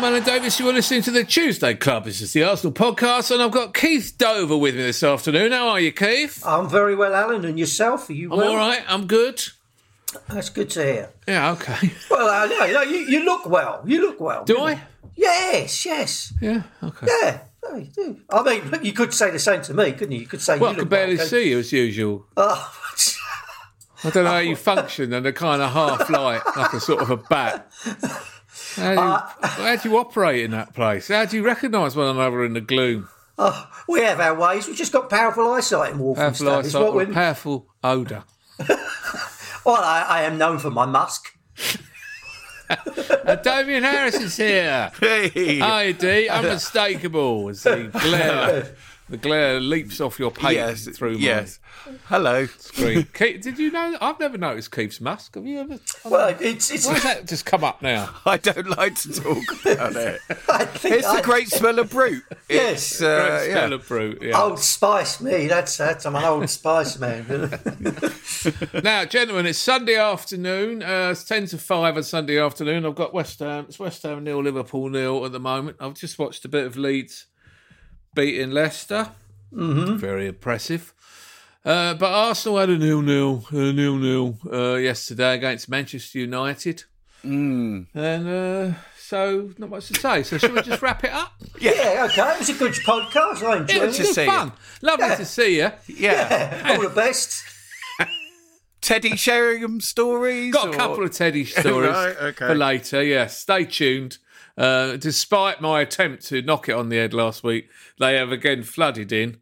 I'm Alan Davies. You are listening to the Tuesday Club. This is the Arsenal podcast, and I've got Keith Dover with me this afternoon. How are you, Keith? I'm very well, Alan, and yourself? Are you I'm well? all right. I'm good. That's good to hear. Yeah, okay. Well, uh, no, no, you, you look well. You look well. Do I? Yes, yes. Yeah, okay. Yeah, no, you do. I mean, look, you could say the same to me, couldn't you? You could say Well, I you can look barely well, see you as usual. Oh, I don't know how you function in a kind of half light, like a sort of a bat. How do, you, how do you operate in that place? How do you recognise one another in the gloom? oh, we have our ways. We've just got powerful eyesight in Powerful Walthamstow. It's eyesight what or we- powerful odour. Well, I, I am known for my musk. Uh, Damien Harris is here. Hey. Hi, D. Unmistakable as the glare, the glare leaps off your paint yes. through my yes. Hello. screen. Keith, did you know? I've never noticed Keith's mask. Have you ever? Well, it's it's. Why has that just come up now? I don't like to talk about it. I think It's I, the great smell of Brut. Yes. It's, uh, Great smell yeah. of Brut. Yeah. Old Spice, me. That's that's. I'm an old Spice man. Now, gentlemen, it's Sunday afternoon. Uh, it's ten to five on Sunday afternoon. I've got West Ham. It's West Ham nil, Liverpool nil at the moment. I've just watched a bit of Leeds beating Leicester. Mm-hmm. Very impressive. Uh, but Arsenal had a nil nil, a nil nil uh, yesterday against Manchester United, Mm. and uh, so not much to say. So should we just wrap it up? yeah, okay. It was a good podcast. I enjoyed It was it. see fun. Lovely to see you. Yeah. All the best. Teddy Sheringham stories. Got a or- couple of Teddy stories Right, okay. for later. Yeah, stay tuned. Uh, despite my attempt to knock it on the head last week, they have again flooded in.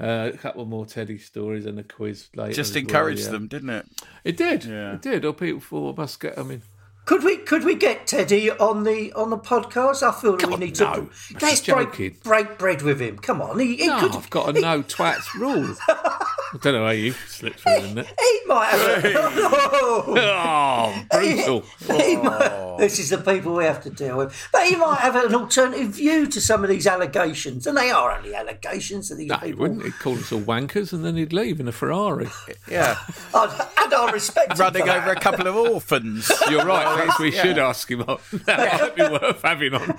Uh, a couple more Teddy stories and a quiz later. Just as well, encouraged yeah. them, didn't it? It did. Yeah. It did. Or people thought I must get them in. Could we could we get Teddy on the on the podcast? I feel that we need no. to let's break, break bread with him. Come on, he, he No, could. I've got a he, no twats rule. I don't know how you slipped through the net. He might have. A, Oh, brutal. he might, oh. this is the people we have to deal with. But he might have an alternative view to some of these allegations, and they are only allegations of these No, he wouldn't. He'd call us all wankers and then he'd leave in a Ferrari. Yeah. I'd, and I respect him Running for that. over a couple of orphans. You're right. Perhaps we should ask him on. That might be worth having on.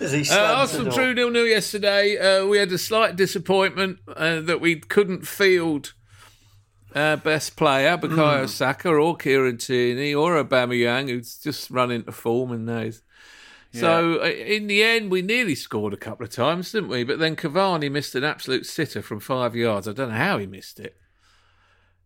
As he Uh, slams the Arsenal door. drew nil nil yesterday. Uh, we had a slight disappointment uh, that we couldn't field our best player, Bukayo Saka, or Kieran Tierney, or Aubameyang, who's just run into form and now. he's- So uh, in the end, we nearly scored a couple of times, didn't we? But then Cavani missed an absolute sitter from five yards. I don't know how he missed it.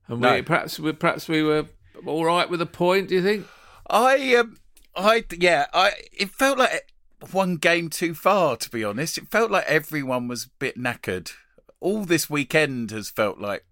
And we, perhaps we perhaps we were all right with a point. Do you think? I um, I yeah, I it felt like one game too far to be honest. It felt like everyone was a bit knackered. All this weekend has felt like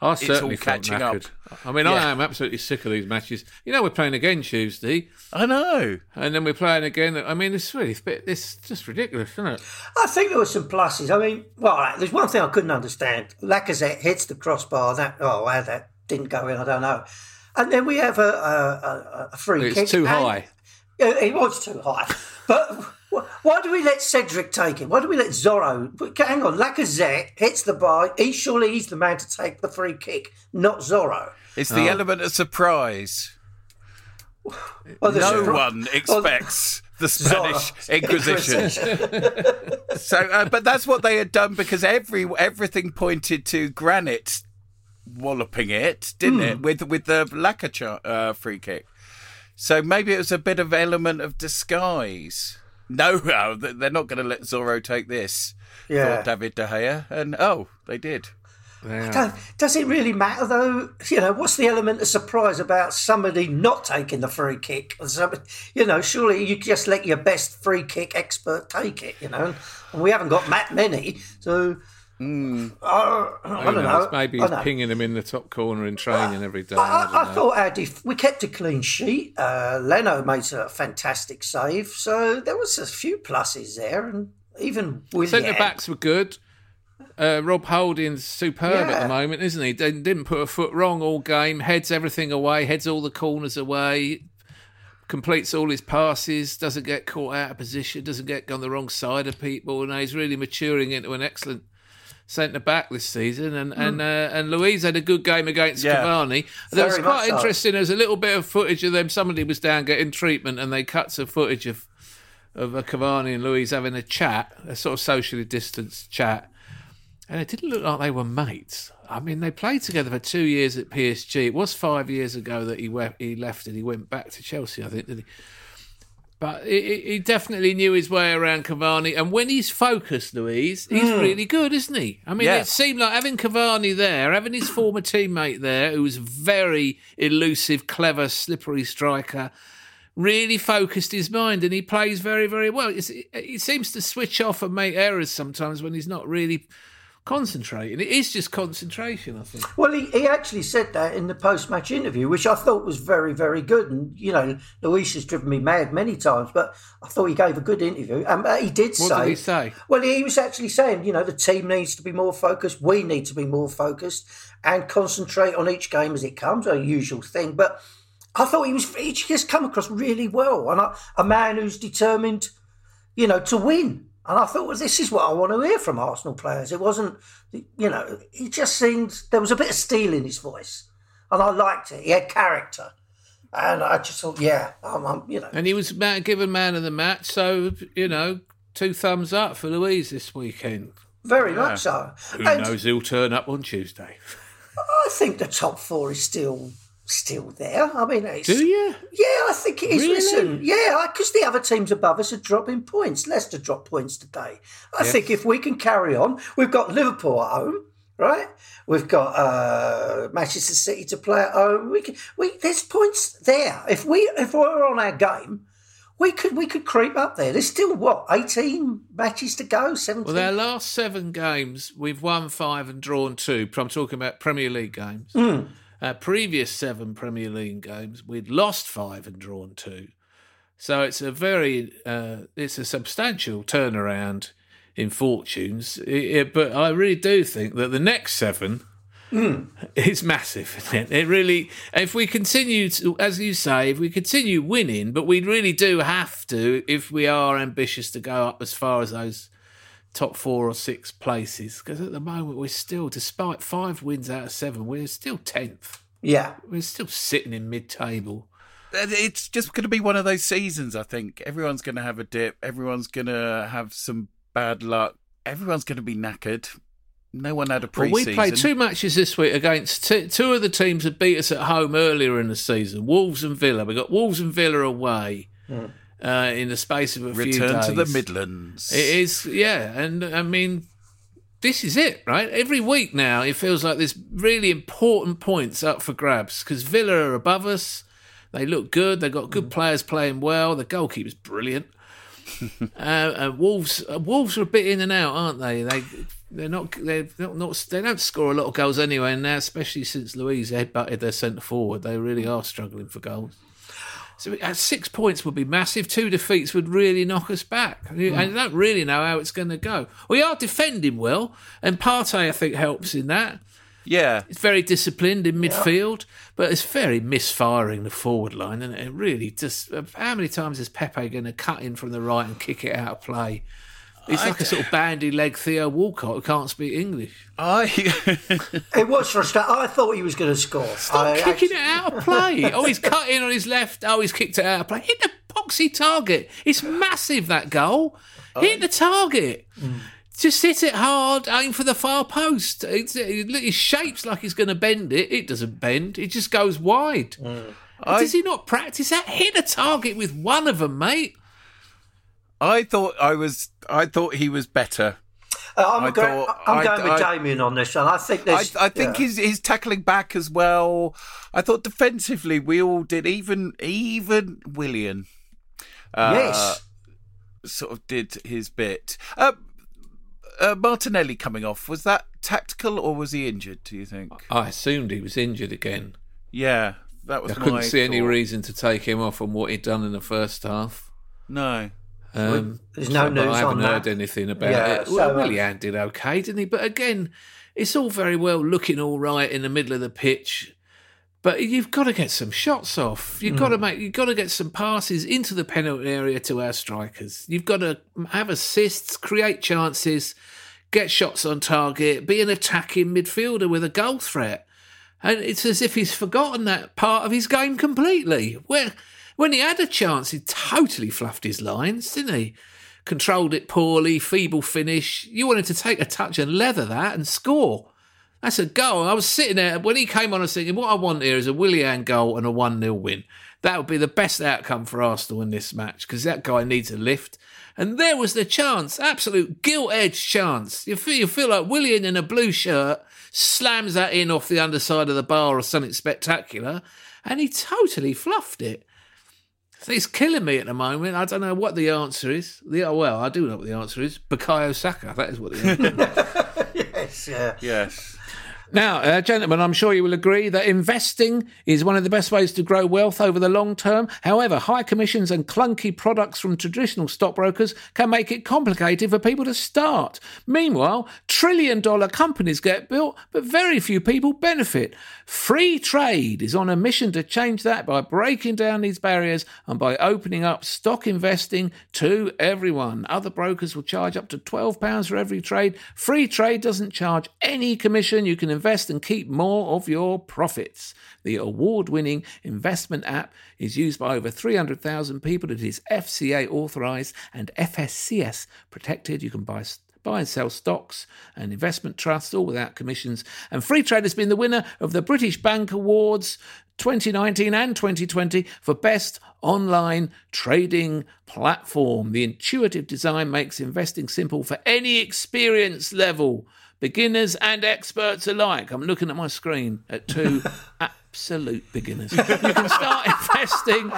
I certainly all felt catching up. knackered. I mean, I am absolutely sick of these matches. You know, we're playing again Tuesday, I know. and then we're playing again. I mean, it's really, bit. it's just ridiculous, isn't it? I think there were some pluses. I mean, well, right, there's one thing I couldn't understand. Lacazette hits the crossbar. That oh, how that didn't go in, I don't know. And then we have a, a, a, a free It's kick. It's too high. Yeah, it was too high. But why do we let Cedric take it? Why do we let Zorro? Hang on, Lacazette hits the bar. He surely he's the man to take the free kick, not Zorro. It's the element of surprise. Well, No surpri- one expects the Spanish Zorro. Inquisition. so, uh, but that's what they had done because every everything pointed to Granit walloping it, didn't it? With with the cha- uh, free kick. So maybe it was a bit of element of disguise. No, no, they're not going to let Zorro take this. Yeah. Thought David De Gea, and oh, they did. Does, does it really matter though? You know, what's the element of surprise about somebody not taking the free kick? You know, surely you just let your best free kick expert take it. You know, and we haven't got that many, so. Hmm. Uh, I don't know. Maybe he's pinging him in the top corner in training every day. I, I, I, thought we kept a clean sheet. Uh, Leno made a fantastic save, so there was a few pluses there, and even Willian. Centre backs were good. Uh, Rob Holding's superb at the moment, isn't he? Didn't didn't put a foot wrong all game. Heads everything away. Heads all the corners away. Completes all his passes. Doesn't get caught out of position. Doesn't get on the wrong side of people. And he's really maturing into an excellent centre back this season. And and uh, and Luiz had a good game against Yeah. Cavani. That was quite interesting. There's a little bit of footage of them. Somebody was down getting treatment, and they cut some footage of of uh, Cavani and Luiz having a chat, a sort of socially distanced chat. And it didn't look like they were mates. I mean, they played together for two years at PSG. It was five years ago that he we- he left and he went back to Chelsea, I think, did he? But he, he- he definitely knew his way around Cavani. And when he's focused, Luiz, he's hmm. really good, isn't he? I mean, Yeah. it seemed like having Cavani there, having his former teammate there, who was very elusive, clever, slippery striker, really focused his mind and he plays very, very well. It's, he seems to switch off and make errors sometimes when he's not really concentrating. It is just concentration, I think. Well, he, he actually said that in the post match interview, which I thought was very, very good. And, you know, Luiz has driven me mad many times, but I thought he gave a good interview. Um, uh, he did What say. did he say? Well, he was actually saying, you know, the team needs to be more focused. We need to be more focused and concentrate on each game as it comes, a usual thing. But I thought he was, he just come across really well. And I, a man who's determined, you know, to win. And I thought, well, this is what I want to hear from Arsenal players. It wasn't, you know, he just seemed, there was a bit of steel in his voice. And I liked it. He had character. And I just thought, yeah, I'm, I'm you know. And he was ma- given man of the match, so, you know, two thumbs up for Luiz this weekend. Very much so. Who and knows who'll turn up on Tuesday? I think the top four is still still there. I mean, it's, Do you? Yeah, I think it is. Really? Listen, yeah, because the other teams above us are dropping points. Leicester dropped points today. I think if we can carry on, we've got Liverpool at home, right? We've got uh, Manchester City to play at home. We can, we there's points there. If we if we're on our game, we could we could creep up there. There's still what eighteen matches to go, seventeen. Well, their last seven games, we've won five and drawn two. I'm talking about Premier League games. Hmm. Uh, previous seven Premier League games, we'd lost five and drawn two. So it's a very, uh, it's a substantial turnaround in fortunes. It- it- but I really do think that the next seven is massive. It? it really, if we continue to, as you say, if we continue winning, but we really do have to, if we are ambitious to go up as far as those top four or six places, because at the moment we're still, despite five wins out of seven, we're still tenth. Yeah, We're still sitting in mid-table. It's just going to be one of those seasons, I think. Everyone's going to have a dip. Everyone's going to have some bad luck. Everyone's going to be knackered. No one had a Well, pre-season. we played two matches this week against two, two of the teams that beat us at home earlier in the season, Wolves and Villa. We got Wolves and Villa away uh, in the space of a few days. Return to the Midlands. It is, yeah, and I mean, this is it, right? Every week now, it feels like there's really important points up for grabs because Villa are above us. They look good. They've got good players playing well. The goalkeeper's brilliant. uh, uh, Wolves, uh, Wolves are a bit in and out, aren't they? They they're not they're not, not they don't score a lot of goals anyway. And now, especially since Luiz headbutted their centre forward, they really are struggling for goals. So uh, six points would be massive. Two defeats would really knock us back. And I don't really know how it's going to go. We are defending well, and Partey I think helps in that. yeah. It's very disciplined in midfield, but it's very misfiring the forward line, and it really just. uh, How many times is Pepe going to cut in from the right and kick it out of play? He's like a sort of bandy leg Theo Walcott who can't speak English. I It was frustrating. I thought he was going to score. Stop I kicking actually- it out of play. Oh, he's cut in on his left. Oh, he's kicked it out of play. Hit the boxy target. It's massive, that goal. Hit the target. Mm. Just hit it hard, aim for the far post. It's, it, it shapes like he's going to bend it. It doesn't bend. It just goes wide. Mm. Does he not practice that? Hit a target with one of them, mate. I thought I was. I thought he was better. Uh, I'm, going, thought- I'm I- with I- Damien on this one. I think I, this. I think yeah. he's he's tackling back as well. I thought defensively we all did. Even even Willian uh, yes. sort of did his bit. Uh, uh, Martinelli coming off was that tactical or was he injured? Do you think? I assumed he was injured again. Yeah, that was. I couldn't my see any reason to take him off on what he'd done in the first half. No. Um, There's no news I haven't on heard that. anything about Yeah, it. so, Well, Willian did okay, didn't he? But again, it's all very well looking all right in the middle of the pitch, but you've got to get some shots off. You've Hmm. got to make. You've got to get some passes into the penalty area to our strikers. You've got to have assists, create chances, get shots on target, be an attacking midfielder with a goal threat. And it's as if he's forgotten that part of his game completely. Where when he had a chance, he totally fluffed his lines, didn't he? Controlled it poorly, feeble finish. You wanted to take a touch and leather that and score. That's a goal. I was sitting there when he came on. I was thinking, what I want here is a Willian goal and a one 0 win. That would be the best outcome for Arsenal in this match because that guy needs a lift. And there was the chance, absolute gilt edged chance. You feel, you feel like Willian in a blue shirt slams that in off the underside of the bar or something spectacular, and he totally fluffed it. So it's killing me at the moment. I don't know what the answer is. The, oh, well, I do know what the answer is. Bukayo Saka. That is what the answer is. yes, yeah. Yes. Now, uh, gentlemen, I'm sure you will agree that investing is one of the best ways to grow wealth over the long term. However, high commissions and clunky products from traditional stockbrokers can make it complicated for people to start. Meanwhile, trillion dollar companies get built, but very few people benefit. Freetrade is on a mission to change that by breaking down these barriers and by opening up stock investing to everyone. Other brokers will charge up to £12 for every trade. Freetrade doesn't charge any commission. You can invest and keep more of your profits. The award winning investment app is used by over 300,000 people. It is FCA authorized and FSCS protected. You can buy buy and sell stocks and investment trusts, all without commissions. And Freetrade has been the winner of the British Bank Awards 2019 and 2020 for Best Online Trading Platform. The intuitive design makes investing simple for any experience level. Beginners and experts alike. I'm looking at my screen at two absolute beginners. You can start investing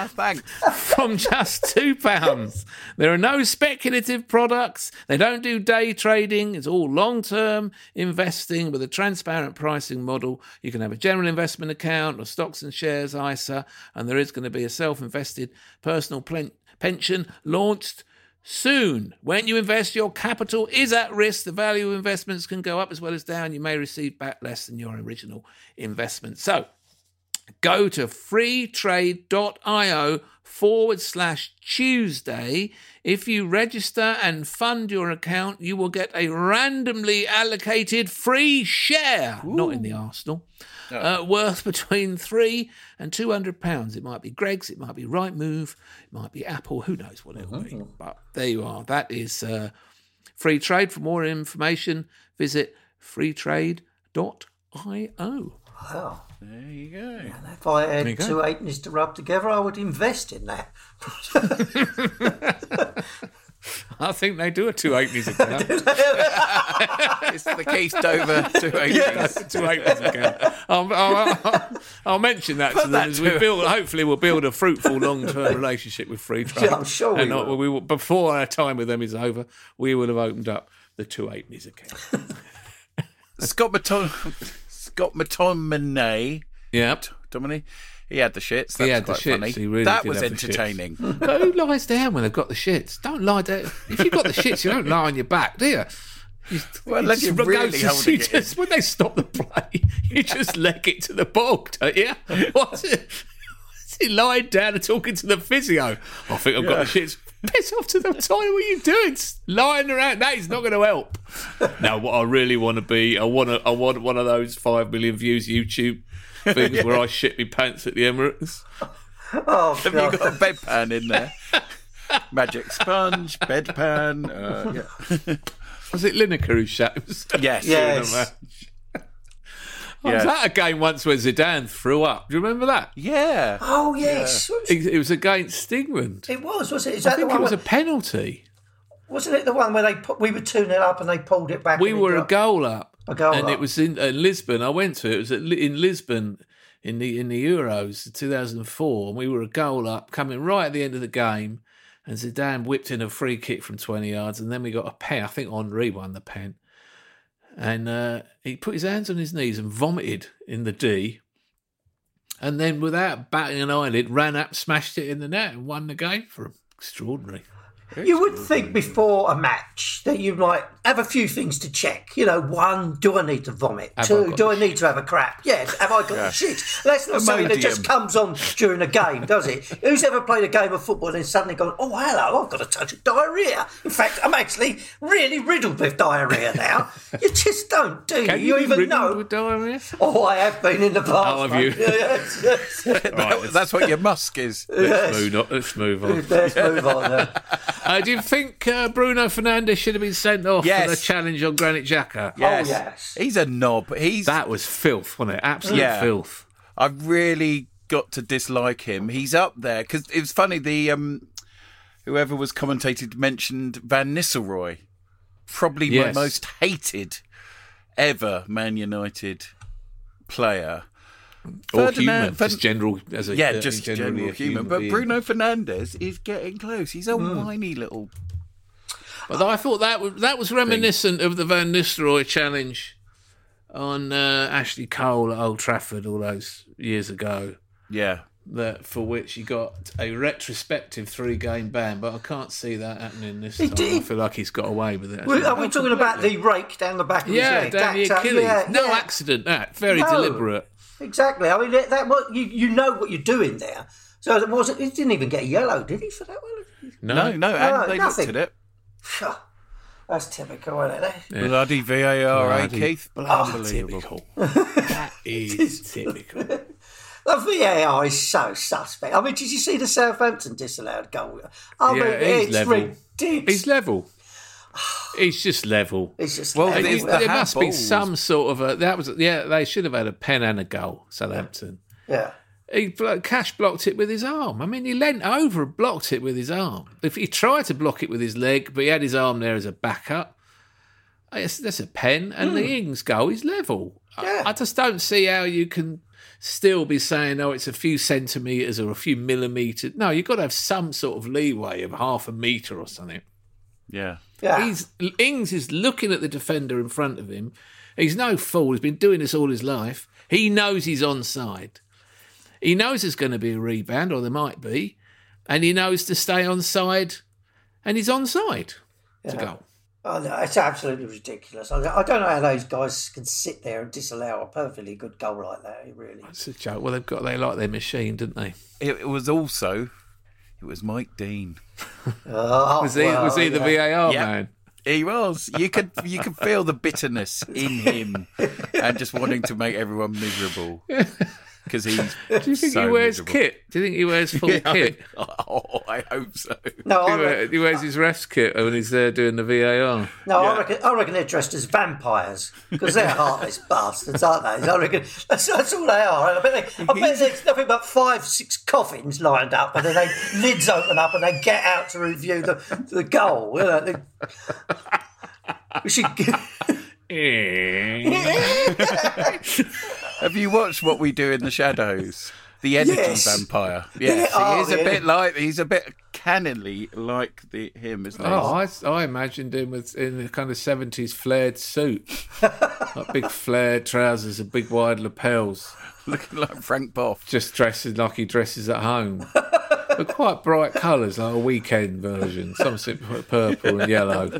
from just £2. There are no speculative products. They don't do day trading. It's all long term investing with a transparent pricing model. You can have a general investment account or stocks and shares ISA, and there is going to be a self invested personal plen- pension launched. Soon, when you invest, your capital is at risk. The value of investments can go up as well as down. You may receive back less than your original investment. So, go to freetrade.io forward slash Tuesday. If you register and fund your account, you will get a randomly allocated free share, not in the Arsenal, uh, worth between three and two hundred pounds. It might be Greggs, it might be Rightmove, it might be Apple. Who knows what it'll be? But there you are. That is uh, Freetrade. For more information, visit freetrade.io. Wow. There you go. If I you had go. two halfpennies to rub together, I would invest in that. I think they do a two two eighties account. It's the Keith Dover 280s. two eighties account. I'll, I'll, I'll, I'll mention that to them that as we build. Hopefully, we'll build a fruitful long-term relationship with Freetrade. Yeah, I'm sure we and will. we will. Before our time with them is over, we will have opened up the two eighties account. Scott Maton- Scott McTominay. yeah. Dominic. He had the shits. That's He had the shits, funny. he really that was have the shits. entertaining. But who lies down when they've got the shits? Don't lie down. If you've got the shits, you don't lie on your back, do you? You, Well, unless you're really holding you it just, When they stop the play, you just leg it to the bog, don't you? What's it? What's lying down and talking to the physio? I think I've got the shits. Piss off to the toilet. What are you doing? Lying around. That is not going to help. now, what I really want to be, I want to, I want one of those five million views YouTube things where I shit my pants at the Emirates. Oh, Have you got a bedpan in there? Magic sponge, bedpan. Uh, yeah. Was it Lineker who shat himself? Yes. Yes. I was Yes. at a game once where Zidane threw up. Do you remember that? Yeah. Oh, yes. It, it was against England. It was, was it? Is I that the think one? it was a penalty. Wasn't it the one where they put, we were 2 0 up and they pulled it back? We were a goal up, And it was in uh, Lisbon. I went to it. It was at, in Lisbon in the in the Euros 2004, and we were a goal up, coming right at the end of the game, and Zidane whipped in a free kick from 20 yards, and then we got a pen. I think Henry won the pen, and uh, he put his hands on his knees and vomited in the D. And then, without batting an eyelid, ran up, smashed it in the net, and won the game for him. Extraordinary. You would think before a match that you might have a few things to check. You know, one, do I need to vomit? Have Two, do I need to have a crap? Yes, have I got the shit? That's not something that just comes on during a game, does it? Who's ever played a game of football and then suddenly gone, oh, hello, I've got a touch of diarrhea. In fact, I'm actually really riddled with diarrhea now. you just don't, do you? Can you you, even know. with diarrhea? Oh, I have been in the past. Oh, have you? Yes, yes. That- that's what your musk is. Let's move on. Let's move on. Let's move on then. Uh, do you think uh, Bruno Fernandes should have been sent off Yes. for the challenge on Granit Xhaka? Yes. yes. He's a knob. He's That was filth, wasn't it? Absolute Yeah. filth. I've really got to dislike him. He's up there because it was funny. The um, whoever was commentated mentioned Van Nistelrooy, probably Yes. my most hated ever Man United player. Or Ferdinand- human, Ferd- just general as a yeah, uh, just generally general a human. human But being. Bruno Fernandes is getting close. He's a whiny little. But I thought that was, that was reminiscent of the Van Nistelrooy challenge on uh, Ashley Cole at Old Trafford all those years ago. Yeah, That for which he got a retrospective three-game ban, but I can't see that happening this time. I feel like he's got away with it. Well, Are we talking about the rake down the back of yeah, his leg? down the uh, Achilles. yeah, no yeah. accident. That very No. deliberate. Exactly. I mean, that, that what you you know what you're doing there. So it wasn't. He didn't even get yellow, did he, for that one? no, no, and No, they nothing. looked at it. Phew. That's typical, isn't it? eh? Bloody VAR, eh, Bloody- Keith? Unbelievable. that is typical. The VAR is so suspect. I mean, did you see the Southampton disallowed goal? I Yeah, mean, it's level. ridiculous. He's level. He's just level. It's just Well, level. there's There the must be some sort of a. That was yeah. They should have had a pen and a goal. Southampton. yeah. He Cash blocked it with his arm. I mean, he leant over and blocked it with his arm. If he tried to block it with his leg, but he had his arm there as a backup, yes, that's a pen. And the hmm. Ings goal is level. I- Yeah. I, just don't see how you can still be saying, "Oh, it's a few centimeters or a few millimeters." No, you've got to have some sort of leeway of half a meter or something. Yeah. Yeah. He's Ings is looking at the defender in front of him. He's no fool. He's been doing this all his life. He knows he's onside. He knows there's going to be a rebound, or there might be, and he knows to stay onside, and he's onside a goal. Oh, no, it's absolutely ridiculous. I, I don't know how those guys can sit there and disallow a perfectly good goal like that. It really. It's a joke. Well, they've got they like their machine, didn't they? It, it was also, it was Mike Dean. Oh, Was he well, was he the yeah. VAR Yeah. man? He was. You could you could feel the bitterness in him, and just wanting to make everyone miserable because he's. Do you think so he wears miserable. kit? Do you think he wears full Yeah, I- kit? oh, I hope so. No, He, wear- reckon, he wears his refs kit when he's there doing the VAR. no, Yeah. I reckon, I reckon they're dressed as vampires because they're heartless bastards, aren't they? I reckon that's, that's all they are. I bet, they, I bet there's nothing but five, six coffins lined up, and then they lids open up, and they get out to review the the goal. You know, they, we should. Have you watched what we do in the shadows? The energy Yes. vampire. Yes, Yeah, he is oh, a yeah. bit like he's a bit cannily like the him, isn't he? Oh, I, I imagined him with in a kind of seventies flared suit, like big flared trousers and big wide lapels, looking like Frank Bough. just dressing like he dresses at home. but quite bright colours, like a weekend version, something purple and yellow.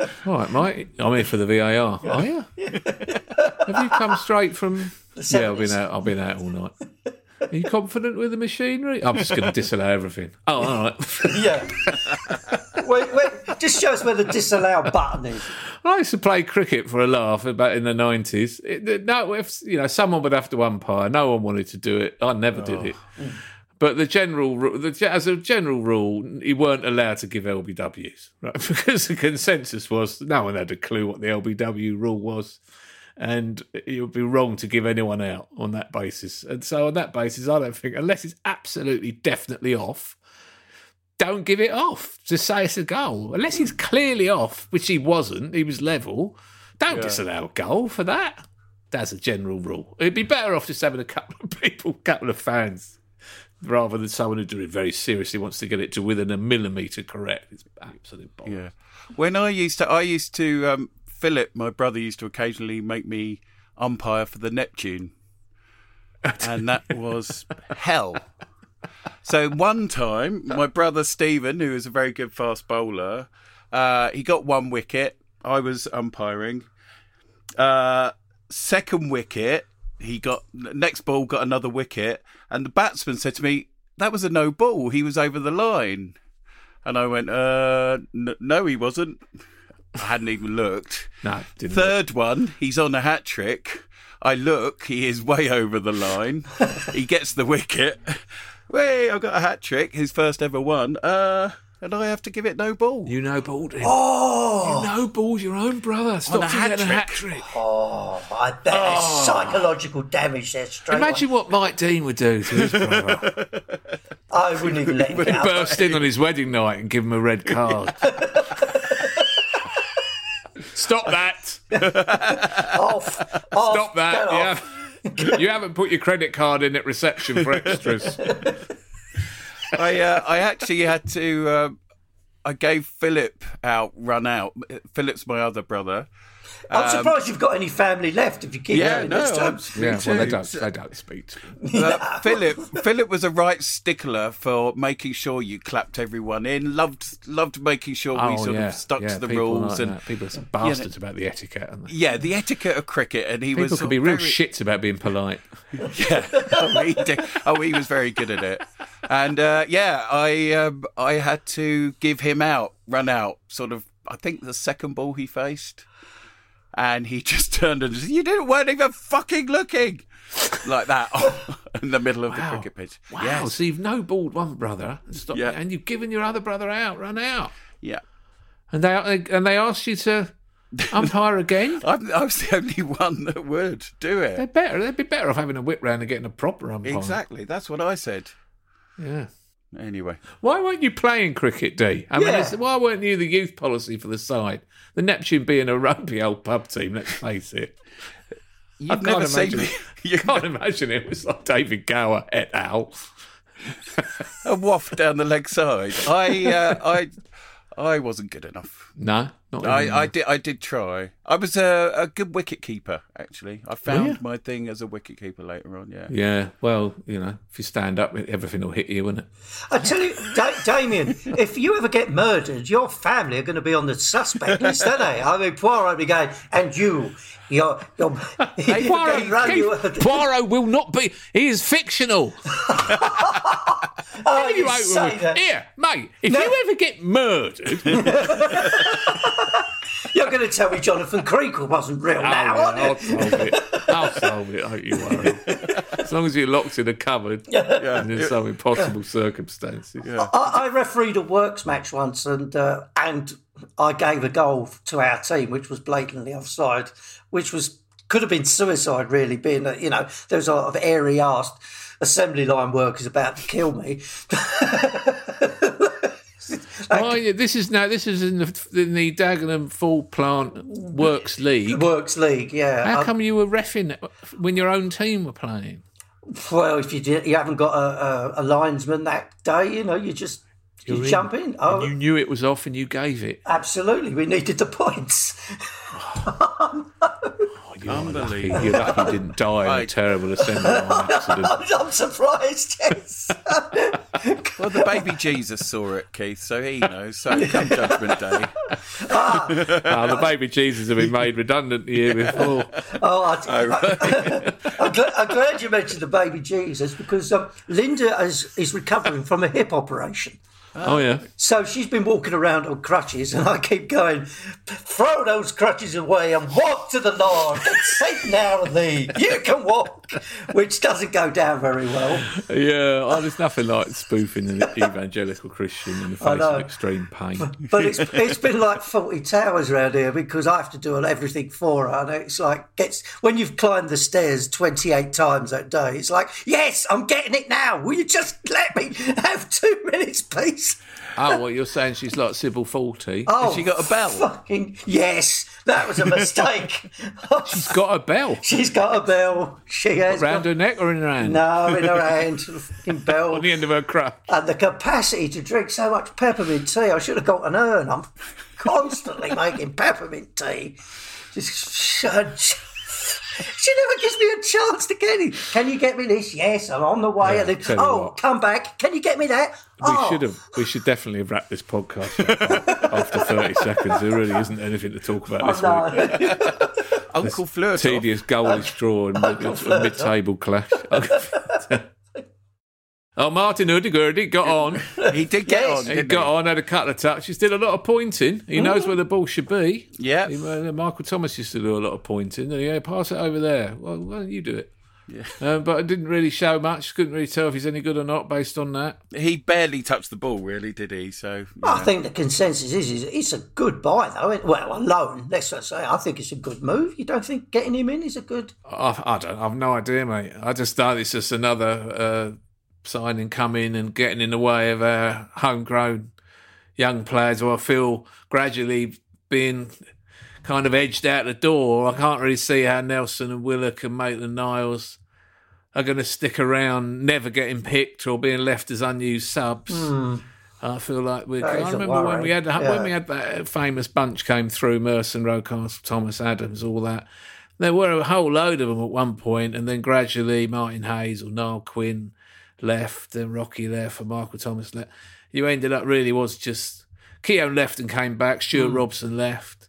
All right, mate. I'm here for the VAR. Are you? Have you come straight from? Yeah, I've been out. I've been out all night. Are you confident with the machinery? I'm just going to disallow everything. Oh, all right. Yeah. wait, wait, just show us where the disallow button is. I used to play cricket for a laugh about in the nineties. No, if you know, someone would have to umpire. No one wanted to do it. I never did oh. it. Mm. But the general, the, as a general rule, you weren't allowed to give LBWs, right? Because the consensus was no one had a clue what the LBW rule was, and it would be wrong to give anyone out on that basis. And so, on that basis, I don't think unless it's absolutely definitely off, don't give it off. Just say it's a goal. Unless he's clearly off, which he wasn't, he was level. Don't disallow a goal for that. That's a general rule. It'd be better off just having a couple of people, couple of fans, rather than someone who do it very seriously wants to get it to within a millimetre correct. It's absolute bollocks. Yeah. When I used to, I used to, um, Philip, my brother, used to occasionally make me umpire for the Neptune. And that was hell. So one time, my brother Stephen, who is a very good fast bowler, uh, he got one wicket. I was umpiring. Uh, second wicket, he got next ball got another wicket, and the batsman said to me, "That was a no ball. He was over the line." And I went, "Uh, n- no, he wasn't." I hadn't even looked. No, didn't. Third one, he's on a hat trick. I look, he is way over the line. he gets the wicket. Way, I've got a hat trick, his first ever one. Uh, and I have to give it no ball. You know balled him. Oh, you know balled your own brother. Stop a forgetting a hat hat-trick. Oh, I bet there's oh. psychological damage there straight Imagine away. what Mike Dean would do to his brother. I wouldn't even let him He'd get burst in on his wedding night and give him a red card. Stop that! Off, off, Stop that! get You, off. have, you haven't put your credit card in at reception for extras. I uh, I actually had to. Um, I gave Philip out, run out. Philip's my other brother. I'm surprised you've got any family left if you keep Yeah, going no, this time. I'm- me Yeah, well, they don't, they don't speak to him. Uh, Philip Philip was a right stickler for making sure you clapped everyone in. Loved loved making sure we Oh, sort yeah. of stuck yeah, to the rules like and that. people are some bastards about the etiquette. Aren't they? yeah, the etiquette of cricket. And he People was could be real very- shits about being polite. Yeah. oh, he did. oh, he was very good at it. And uh, yeah, I um, I had to give him out, run out, sort of. I think the second ball he faced, and he just turned and said, "You didn't weren't even fucking looking." Like that in the middle of the cricket pitch. Wow, Yes. so you've no balled one brother, stop, Yeah. and you've given your other brother out, run out, Yeah. and they uh, and they asked you to umpire again. I'm, I was the only one that would do it. They're better. They'd be better off having a whip round and getting a proper umpire. Exactly. That's what I said. Yeah. Anyway. Why weren't you playing cricket, D? I mean, Yeah. it's- why weren't you the youth policy for the side? The Neptune being a rugby old pub team, let's face it. You've can't never imagine. You You can't imagine it was like David Gower et al. a waft down the leg side. I, uh, I, I wasn't good enough. No, not I. I did. I did try. I was a, a good wicket keeper. Actually, I found you? my thing as a wicket keeper later on. Yeah. Yeah, well, you know, if you stand up, everything will hit you, won't it? I tell you, da- Damien, if you ever get murdered, your family are going to be on the suspect list, aren't they? I mean, Poirot will be going, and you, you're, you're, you're Poirot, Keith, you- Poirot will not be. He is fictional. Oh, You you say with- that. Here, mate. If No. you ever get murdered, You're going to tell me Jonathan Creakle wasn't real now, I'll, aren't you? I'll solve it. I'll solve it. Don't you worry. As long as you're locked in a cupboard and in some impossible circumstances. Yeah. I, I refereed a works match once, and uh, and I gave a goal to our team, which was blatantly offside, which was could have been suicide, really. Being that you know there was a lot of airy asked assembly line workers about to kill me. Oh, yeah, this is now. This is in the in the Dagenham Ford Plant Works League. works league, yeah. How I- come you were refing when your own team were playing? well, if you did, you haven't got a, a, a linesman that day, you know, you just you You're jump in. Oh, You knew it was off and you gave it. absolutely, we needed the points. Oh, you're lucky. Unbelievable. You're lucky you didn't die in a terrible assembly line accident. I'm surprised, yes. Well, the baby Jesus saw it, Keith, so he knows. So come Judgment Day. Oh, the baby Jesus have been made redundant the year before. Oh, I, I'm, glad, I'm glad you mentioned the baby Jesus because um, Linda is, is recovering from a hip operation. Oh yeah. So she's been walking around on crutches, and I keep going, throw those crutches away and walk to the Lord. Satan out of thee. You can walk, which doesn't go down very well. Yeah, oh, there's nothing like spoofing an evangelical Christian in the face of extreme pain. But it's it's been like Fawlty Towers around here because I have to do everything for her, and it's like gets when you've climbed the stairs twenty eight times that day. It's like, yes, I'm getting it now. Will you just let me have two minutes, please? Oh, well, you're saying she's like Sybil Fawlty. Oh, she got a bell? Fucking yes, that was a mistake. She's got a bell She's got a bell. She has around got, her neck or in her hand. no in her hand, fucking bell. On the end of her crutch. and the capacity to drink so much peppermint tea. I should have got an urn. I'm constantly making peppermint tea. Just shut. She never gives me a chance to get it. Can you get me this? Yes, I'm on the way. Yeah, then, oh, what. come back. Can you get me that? We oh, should have. We should definitely have wrapped this podcast after 30 seconds. There really isn't anything to talk about this week. no. Uncle Flirt. Tedious goalless draw and mid- Flirtop. mid-table clash. oh, Martin Odegaard, he got on. He did get Yes. on. He Didn't got on, had a couple of touches, did a lot of pointing. He knows where the ball should be. Yeah. Uh, Michael Thomas used to do a lot of pointing. And, yeah, pass it over there. Well, why don't you do it? Yeah. Um, but it didn't really show much. Couldn't really tell if he's any good or not based on that. He barely touched the ball, really, did he? So I yeah. think the consensus is, is it's a good buy, though. Well, alone, let's just say. I think it's a good move. You don't think getting him in is a good. I, I don't. I've no idea, mate. I just thought it's just another uh, signing coming and getting in the way of our homegrown young players. Who I feel gradually being kind of edged out the door. I can't really see how Nelson and Willock and Maitland Niles are going to stick around, never getting picked or being left as unused subs. I feel like we. I remember when we had Yeah. when we had that famous bunch came through: Merson, Rocastle, Thomas Adams, all that. There were a whole load of them at one point, and then gradually Martin Hayes or Niall Quinn left, and Rocky left, and Michael Thomas left. You ended up really was just Keown left and came back. Stuart Robson left,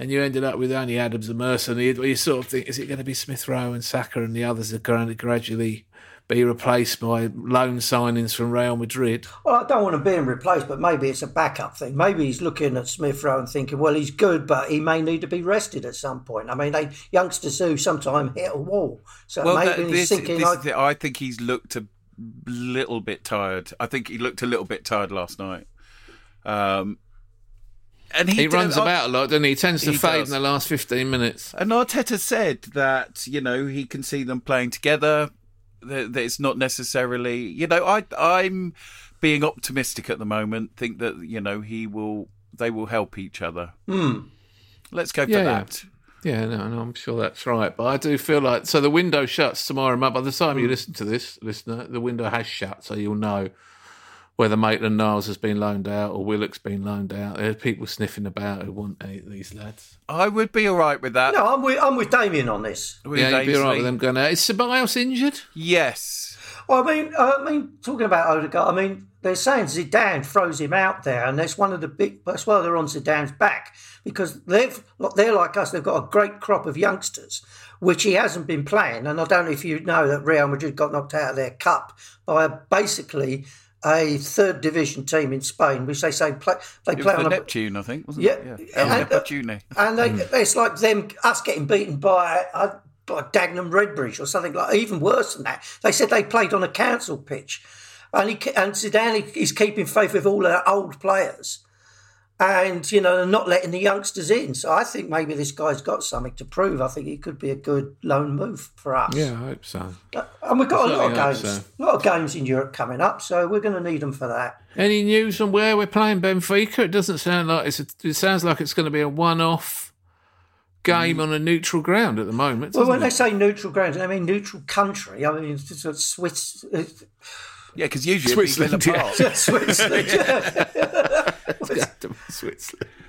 and you ended up with only Adams and Merson. You, you sort of think, is it going to be Smith Rowe and Saka and the others are going to gradually be replaced by loan signings from Real Madrid? Well, I don't want to be him replaced, but maybe it's a backup thing. Maybe he's looking at Smith Rowe and thinking, well, he's good, but he may need to be rested at some point. I mean, they youngsters do sometimes hit a wall. So Well, maybe that- he's this, thinking, this like. I think he's looked a little bit tired. I think he looked a little bit tired last night. Um, and he, He did- runs Ar- about a lot, doesn't he? He tends to He fade does. in the last 15 minutes. And Arteta said that you know he can see them playing together. That, that it's not necessarily you know I I'm being optimistic at the moment. Think that you know he will they will help each other. Hmm. Let's go for Yeah, yeah. that. Yeah, no, no, I'm sure that's right. But I do feel like so the window shuts tomorrow. By the time you hmm. listen to this, listener, the window has shut, so you'll know whether Maitland Niles has been loaned out or Willock's been loaned out. There's people sniffing about who want these lads. I would be all right with that. no, I'm with, I'm with Damien on this. With yeah, you'd be all right with them going out. Is Ceballos injured? Yes. Well, I mean, uh, I mean, talking about Odegaard, I mean, they're saying Zidane throws him out there, and that's one of the big. That's why they're on Zidane's back because they've they're like us. They've got a great crop of youngsters, which he hasn't been playing. And I don't know if you know that Real Madrid got knocked out of their cup by basically a third division team in Spain, which they say play they It play on a Neptune, I think, wasn't Yeah, it? Yeah. El and- uh, Neptune. and they, Hmm. it's like them us getting beaten by uh, by Dagenham Redbridge or something like even worse than that. They said they played on a council pitch, and he and Zidane is keeping faith with all their old players, and you know not letting the youngsters in. So I think maybe this guy's got something to prove. I think it could be a good loan move for us. Yeah, I hope so. Uh, and we've got a lot of games, so. a lot of games in Europe coming up, so we're going to need them for that. Any news on where we're playing Benfica? It doesn't sound like it's. A, it sounds like it's going to be a one-off game mm. on a neutral ground at the moment. Well, doesn't when they say neutral ground, I mean neutral country. I mean it's sort of Swiss. Yeah, because usually it'd be Switzerland, yeah. Park. Switzerland.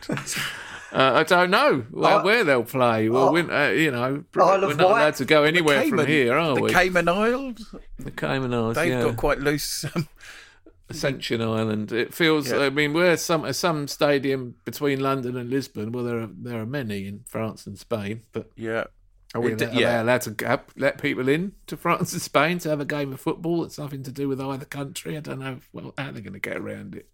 Switzerland. Uh, I don't know where, Oh. where they'll play. Well, Oh. we're, uh, you know, we're not Wight. allowed to go anywhere from here, are the we? Cayman Isles. the Cayman Islands. They've yeah. got quite loose. Um, Ascension Island. It feels. I mean, we're some some stadium between London and Lisbon. Well, there are there are many in France and Spain, but Yeah. Are we d- yeah. allowed to let people in to France and Spain to have a game of football It's nothing to do with either country? I don't know. Well, how they're going to get around it.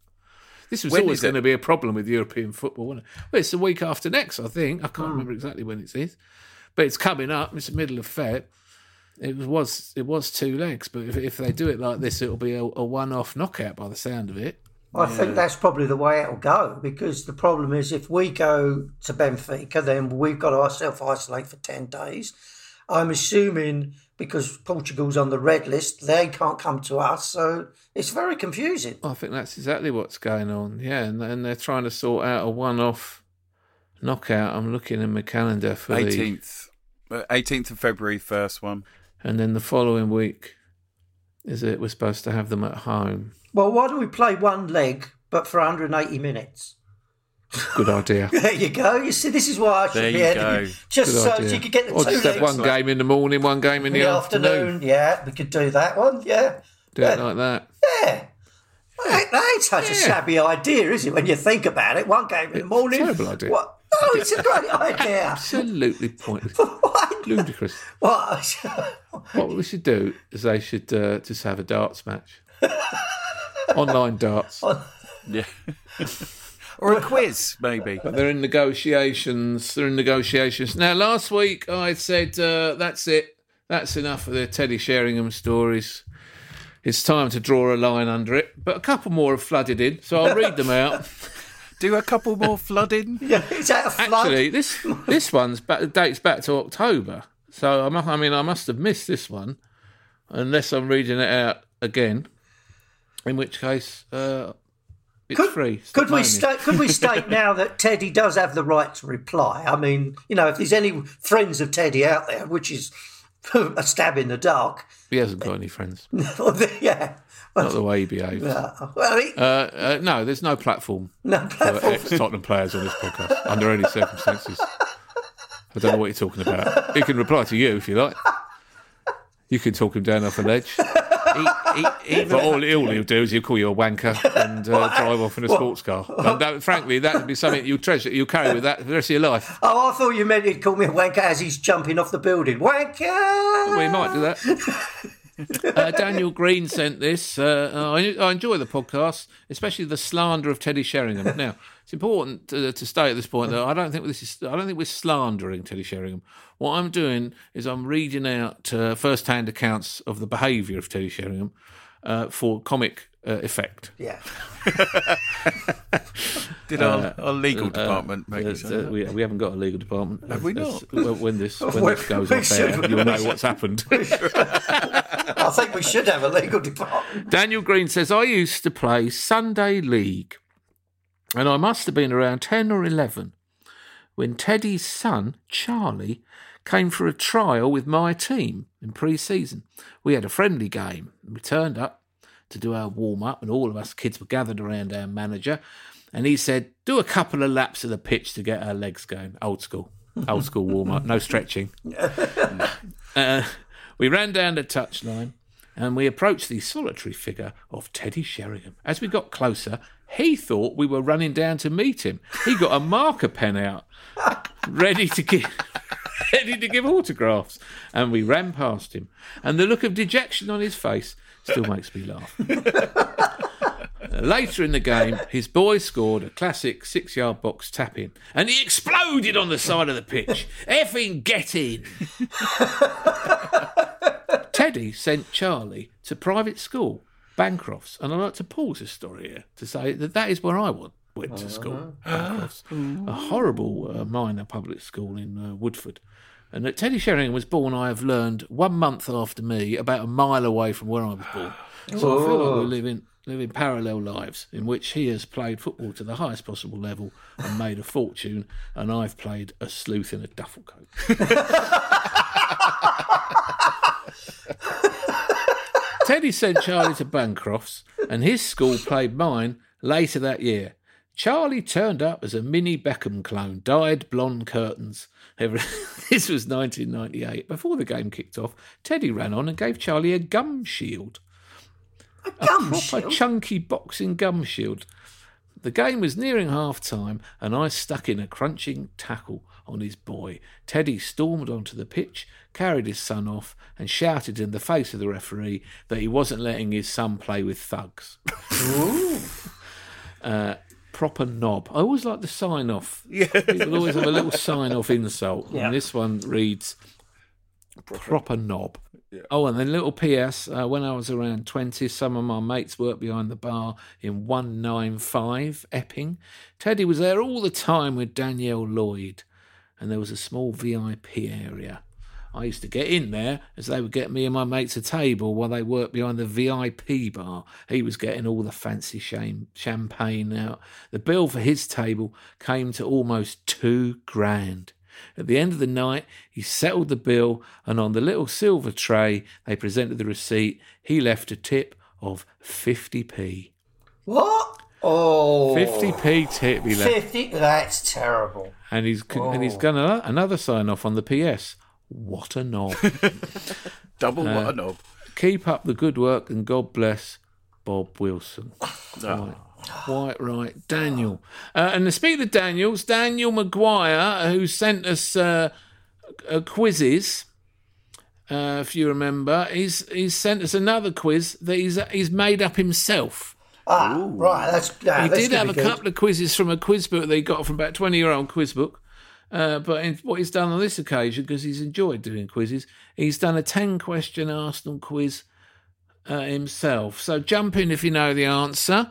This was When always going to be a problem with European football, wasn't it? Well, it's the week after next, I think. I Hmm. can't remember exactly when it is, but it's coming up. It's the middle of Feb. It was it was two legs, but if, if they do it like this, it'll be a, a one-off knockout by the sound of it. I think that's probably the way it'll go because the problem is if we go to Benfica, then we've got to self isolate for 10 days. I'm assuming because Portugal's on the red list, they can't come to us. So it's very confusing. I think that's exactly what's going on. Yeah, and, and they're trying to sort out a one-off knockout. I'm looking in my calendar for the 18th. Uh, 18th of February, first one. and then the following week is it we're supposed to have them at home. Well, why do we play one leg but for 180 minutes? Good idea. There you go. You see, this is why I should There be you editing. go. Just Good so idea. as you could get the or two just have one game in the morning, one game in in the, the afternoon. afternoon. Yeah, we could do that one. Yeah. Do it like that. Yeah. That, that ain't such a shabby idea, is it? When you think about it, one game in the morning. terrible idea. What? No, it's a great idea. Absolutely pointless. Why? Ludicrous. What? What we should do is they should uh, just have a darts match. Online darts. Yeah. Or a quiz, maybe. But they're in negotiations. They're in negotiations. Now, last week I said, uh, that's it. That's enough of the Teddy Sheringham stories. It's time to draw a line under it. But a couple more have flooded in, so I'll read them out. Do a couple more flooding. Yeah, is that a flood? Actually, this this one's back, dates back to October. So I, mu- I mean, I must have missed this one, unless I'm reading it out again. In which case, uh, it's could, free. Could we state? Could we state now that Teddy does have the right to reply? I mean, you know, if there's any friends of Teddy out there, which is a stab in the dark, He hasn't got any friends. yeah. Not the way he behaves. Uh, well, he, Uh, uh, no, there's no platform no for platform. ex Tottenham players on this podcast under any circumstances. I don't know what you're talking about. He can reply to you if you like. You can talk him down off a ledge. E- e- even But all, all he'll do is he'll call you a wanker and uh, drive off in a sports car. And that, frankly, that would be something you'll treasure, you'll carry with that for the rest of your life. Oh, I thought you meant he'd call me a wanker as he's jumping off the building. Wanker! We might do that. Uh, Daniel Green sent this. Uh, I, I enjoy the podcast, especially the slander of Teddy Sheringham. Now, it's important to, to state at this point that I don't think this is. I don't think we're slandering Teddy Sheringham. What I'm doing is I'm reading out uh, first-hand accounts of the behaviour of Teddy Sheringham uh, for comic uh, effect. Yeah. did our, our legal department make Uh, uh, we, we haven't got a legal department. Have we not? well, When this when this goes we off air, you'll know what's happened. I think we should have a legal department. Daniel Green says, I used to play Sunday League, and I must have been around 10 or 11 when Teddy's son, Charlie, came for a trial with my team in pre season. We had a friendly game, and we turned up to do our warm up, and all of us kids were gathered around our manager. And he said, Do a couple of laps of the pitch to get our legs going. Old school. Old school warm up, no stretching. Uh, we ran down the touchline and we approached the solitary figure of Teddy Sheringham. As we got closer, he thought we were running down to meet him. He got a marker pen out, ready to give. Ready to give autographs, and we ran past him, and the look of dejection on his face still makes me laugh. Later in the game, his boy scored a classic six yard box tap in, and he exploded on the side of the pitch. Effing get in! Teddy sent Charlie to private school, Bancrofts, and I'd like to pause this story here to say that that is where I went, went to school, Bancrofts, a horrible uh, minor public school in uh, Woodford. And that Teddy Sheringham was born, I have learned, one month after me, about a mile away from where I was born. So I feel like we're living, living parallel lives in which he has played football to the highest possible level and made a fortune, and I've played a sleuth in a duffel coat. Teddy sent Charlie to Bancrofts, and his school played mine later that year. Charlie turned up as a mini Beckham clone, dyed blonde curtains. This was 1998. Before the game kicked off, Teddy ran on and gave Charlie a gum shield. A gum proper shield? chunky boxing gum shield. The game was nearing half time, and I stuck in a crunching tackle on his boy. Teddy stormed onto the pitch, carried his son off, and shouted in the face of the referee that he wasn't letting his son play with thugs. Uh, proper knob. I always like the sign off. Yeah. People always have a little sign off insult. Yeah. And this one reads proper knob. Oh, and then little PS. Uh, when I was around 20, some of my mates worked behind the bar in 195 Epping. Teddy was there all the time with Danielle Lloyd, and there was a small VIP area. I used to get in there as they would get me and my mates a table while they worked behind the VIP bar. He was getting all the fancy champagne out. The bill for his table came to almost two grand. At the end of the night, he settled the bill, and on the little silver tray they presented the receipt. He left a tip of 50p. What? Oh. 50p tip he left. 50? That's terrible. And he's and he's got another, another sign off on the PS. What a knob. Double Uh, what a knob. Keep up the good work and God bless Bob Wilson. Oh. Quite right, Daniel. Uh, and to speak of Daniels, Daniel Maguire, who sent us uh, uh, quizzes, uh, if you remember, he's he's sent us another quiz that he's he's made up himself. Ah, right. That's, ah, he that's did have a good. couple of quizzes from a quiz book that he got from about twenty year old quiz book. Uh, but in, what he's done on this occasion, because he's enjoyed doing quizzes, he's done a ten question Arsenal quiz uh, himself. So jump in if you know the answer.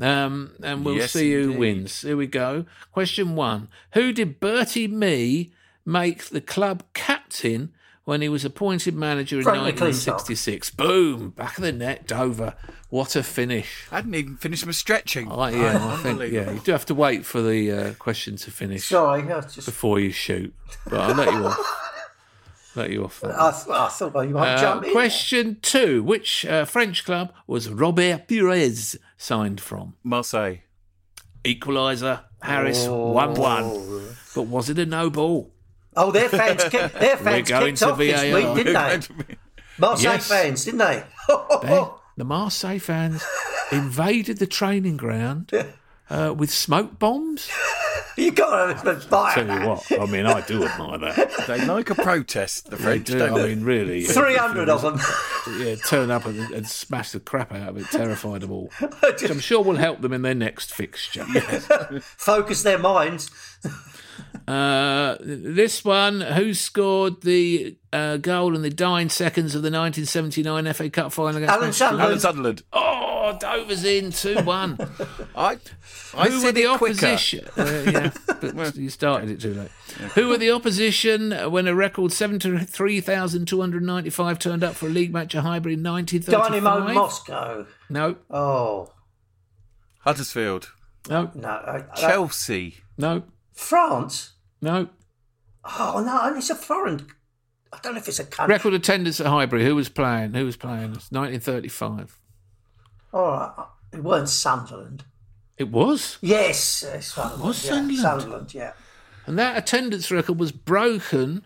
Um, and we'll Yes, see who wins. Here we go. Question one Who did Bertie Mee make the club captain when he was appointed manager in Frank McLintock. 1966? Boom! Back of the net, Dover. What a finish. I hadn't even finished my stretching. Oh, yeah, I think, yeah, you do have to wait for the uh, question to finish Sorry, I just. before you shoot. But I'll let you off. Let you off that. I, I thought you might Uh, jump in. question two: Which uh, French club was Robert Pires signed from? Marseille. Equaliser. Harris one-one. But was it a no ball? Oh, their fans, kick, their fans going kicked to off this week, didn't they? Marseille Yes. fans, didn't they? They- the Marseille fans invaded the training ground uh, with smoke bombs. you got to buy Tell you what, I mean, I do admire that. They like a protest, the They French, do. don't I they? mean, really. Three hundred of them. yeah, turn up and, and smash the crap out of it, terrify them all. Which I'm sure will help them in their next fixture. Focus their minds. Uh, this one, who scored the uh, goal in the dying seconds of the 1979 FA Cup final against Alan Manchester Sunderland. Alan Sunderland. Oh, Dover's in 2 1. I, I Who were said the opposition? Uh, yeah, but you started it too late. Who were the opposition when a record 73,295 turned up for a league match at Highbury in 1935? Dynamo Moscow. No, Oh Huddersfield. no, no, I, I, Chelsea. no, France. no. Oh no, it's a foreign. I don't know if it's a country. Record attendance at Highbury. Who was playing? Who was playing? It's 1935. All right, it weren't Sunderland. It was. Yes, uh, Sunderland. was yeah, Sunderland? Sunderland, yeah. And that attendance record was broken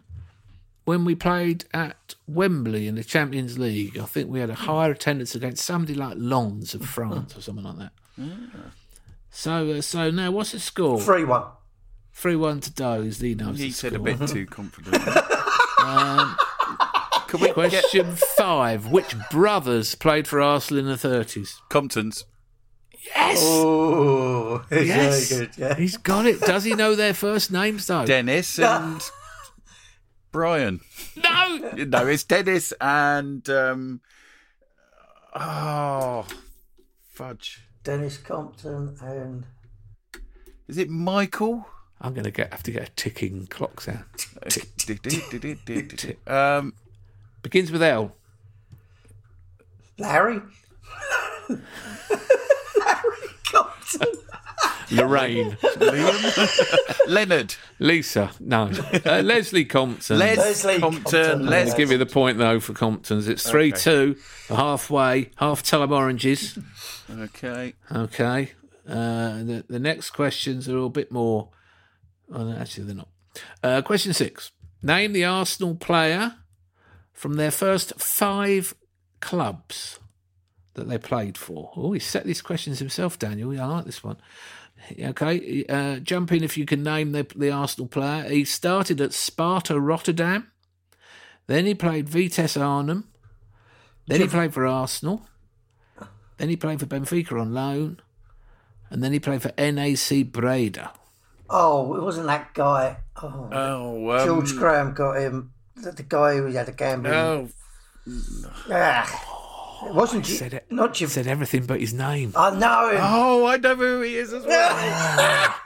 when we played at Wembley in the Champions League. I think we had a higher attendance against somebody like Lens of France or something like that. So, uh, so now what's the score? Three one. Three one to Doze. He knows He the said a bit too confident. Can we get Question five: Which brothers played for Arsenal in the thirties? Compton's? Yes, Oh, it's yes, very good. Yeah. he's got it. Does he know their first names though? Dennis and Brian. no, No, it's Dennis and um, oh fudge. Dennis Compton and Is it Michael? I'm going to get have to get a ticking clock sound. um, Begins with L. Larry. Larry Compton. Lorraine, Liam. Leonard, Lisa, no, uh, Leslie Compton. Les Leslie Compton, Compton. Les. I'll give you the point though for Comptons. It's three two, halfway, half time oranges. Okay, Okay. Uh, the the next questions are a bit more. Oh, actually, they're not. Uh, question six: Name the Arsenal player from their first five clubs. that they played for. Oh, he set these questions himself, Daniel. I like this one. Okay, uh, jump in if you can name the, the Arsenal player. He started at Sparta Rotterdam. Then he played Vitesse Arnhem. Then he played for Arsenal. Then he played for Benfica on loan. And then he played for NAC Breda. Oh, it wasn't that guy. Oh, Oh, um, George Graham got him. The, the guy who had a gambling. Oh, Ah. it wasn't. Gi- Said it. Not Giv- Said everything but his name. I know him. oh, I know who he is as well.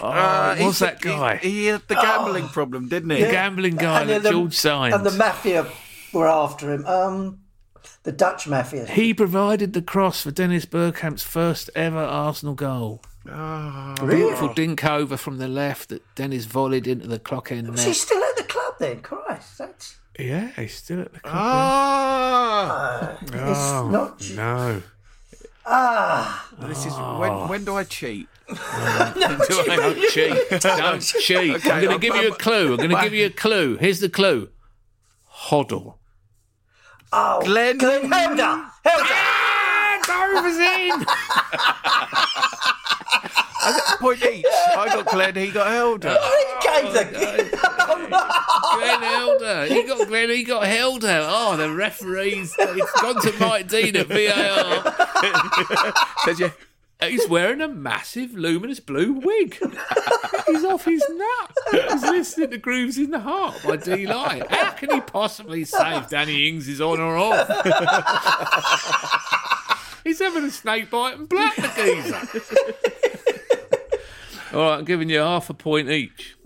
Uh, what's that guy? He, he had the gambling problem, didn't he? The gambling guy And that the- George signed. And the mafia were after him. Um, the Dutch mafia. He provided the cross for Dennis Bergkamp's first ever Arsenal goal. Oh, Beautiful dink over from the left that Dennis volleyed into the clock end Was he still at the club then? Christ, that's Yeah, he's still at the club. Ah, it's not. Gi- No. Ah, this is when. When do I cheat? no, Don't cheat. Don't cheat. Okay, I'm going to give you a I'm- clue. I'm going to give you a clue. Here's the clue. Hoddle. oh, Glenn- Glenn Helder. Helder. Dover's in. Point each. I got Glenn. He got Helder. He gave the. Oh, Glenn Helder. He got Glenn. He got Helder. Oh, the referees. It's gone to Mike Dean at VAR. Says you. He's wearing a massive luminous blue wig. He's off his nut. He's listening to Grooves in the Heart by Deee-Lite. How can he possibly save Danny Ings' or off? He's having a snake bite and black the geezer. All right, I'm giving you half a point each.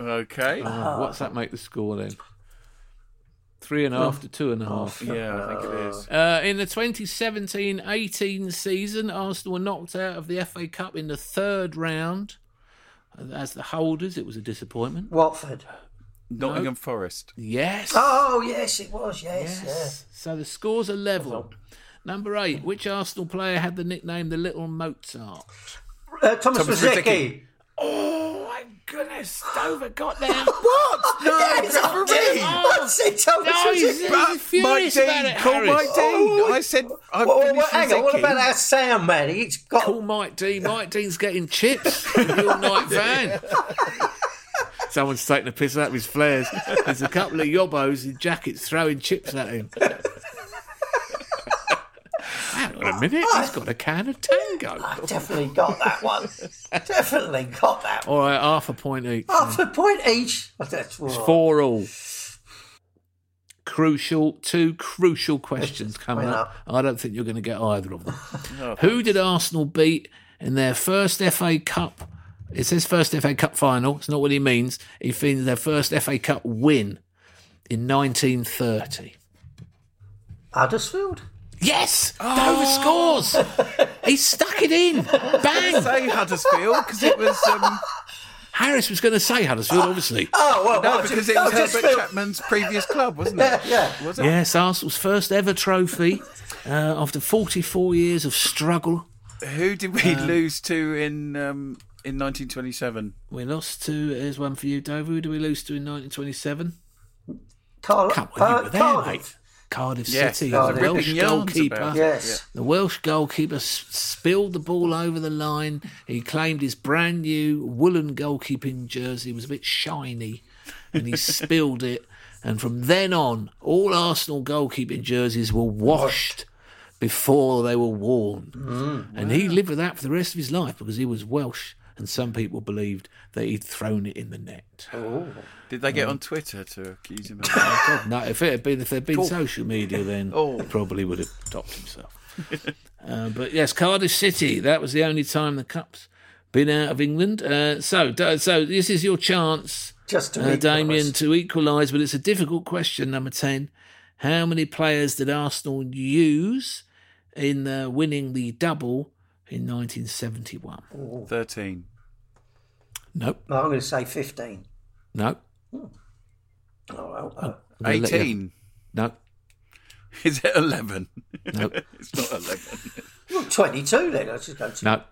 Okay. What's that make the score then? Three and a half to two and a half. Yeah, I think it is. Uh, in the 2017-18 season, Arsenal were knocked out of the FA Cup in the third round. As the holders, it was a disappointment. Watford. Nottingham Forest. Yes. Oh yes, it was. Yes, yes. So the scores are level. Number eight, which Arsenal player had the nickname the Little Mozart? Yeah. Uh, Thomas, Thomas Rosicky. Rosicky. Oh my goodness, Dover got there. What? No, Yes, I did. I said Thomas No, he's, Rosicky. he's furious Mike about Dean, it, call Harris. Mike Dean. I said I Well, well, finished hang on. What about our sound man? He's got. Call Mike Dean. Mike Dean's getting chips in the all-night van. Someone's taking a piss out of his flares. There's a couple of yobbos in jackets throwing chips at him. Hang on a ah, minute, he's got a can of Tango. I've definitely got that one. definitely got that one. All right, half a point each. Half a point each. Oh, That's right. Four all. Crucial, two crucial questions coming Went up. I don't think you're going to get either of them. Who did Arsenal beat in their first FA Cup? It says first FA Cup final. It's not what he means. He means their first FA Cup win in 1930. Huddersfield. Yes, Dover scores. he stuck it in. Bang. Say Huddersfield because it was um, Harris was going to say Huddersfield, obviously. Oh well, no well, because just- it was oh, just Herbert Phil- Chapman's previous club, wasn't it? Yeah, yeah. Was it? Yes, Arsenal's first ever trophy uh, after 44 years of struggle. Who did we lose to in um, in 1927? We lost to, here's one for you, Dover. Who did we lose to in 1927? Carl- Come on, you uh, were there, Cardiff. mate. Cardiff Yes, City, there the Welsh yarns goalkeeper. about it. Yes. The Welsh goalkeeper spilled the ball over the line. He claimed his brand new woolen goalkeeping jersey was a bit shiny and he spilled it. And from then on, all Arsenal goalkeeping jerseys were washed before they were worn. Mm. and he lived with that for the rest of his life because he was Welsh. And some people believed that he'd thrown it in the net. Did they get on Twitter to accuse him of that? No, if it had been if there'd been social media, then Oh. he probably would have topped himself. uh, but yes, Cardiff City. That was the only time the cup's been out of England. Uh, so, so this is your chance, Just to uh, equalise. Damien, to equalise. But it's a difficult question. Number ten: How many players did Arsenal use in uh, winning the double in 1971? 13. Nope, No, I'm going to say 15. nope, Oh, well, uh, I'm gonna let you- 18. nope, Is it 11? nope, it's not 11. well, 22 then. Let's just go to. nope,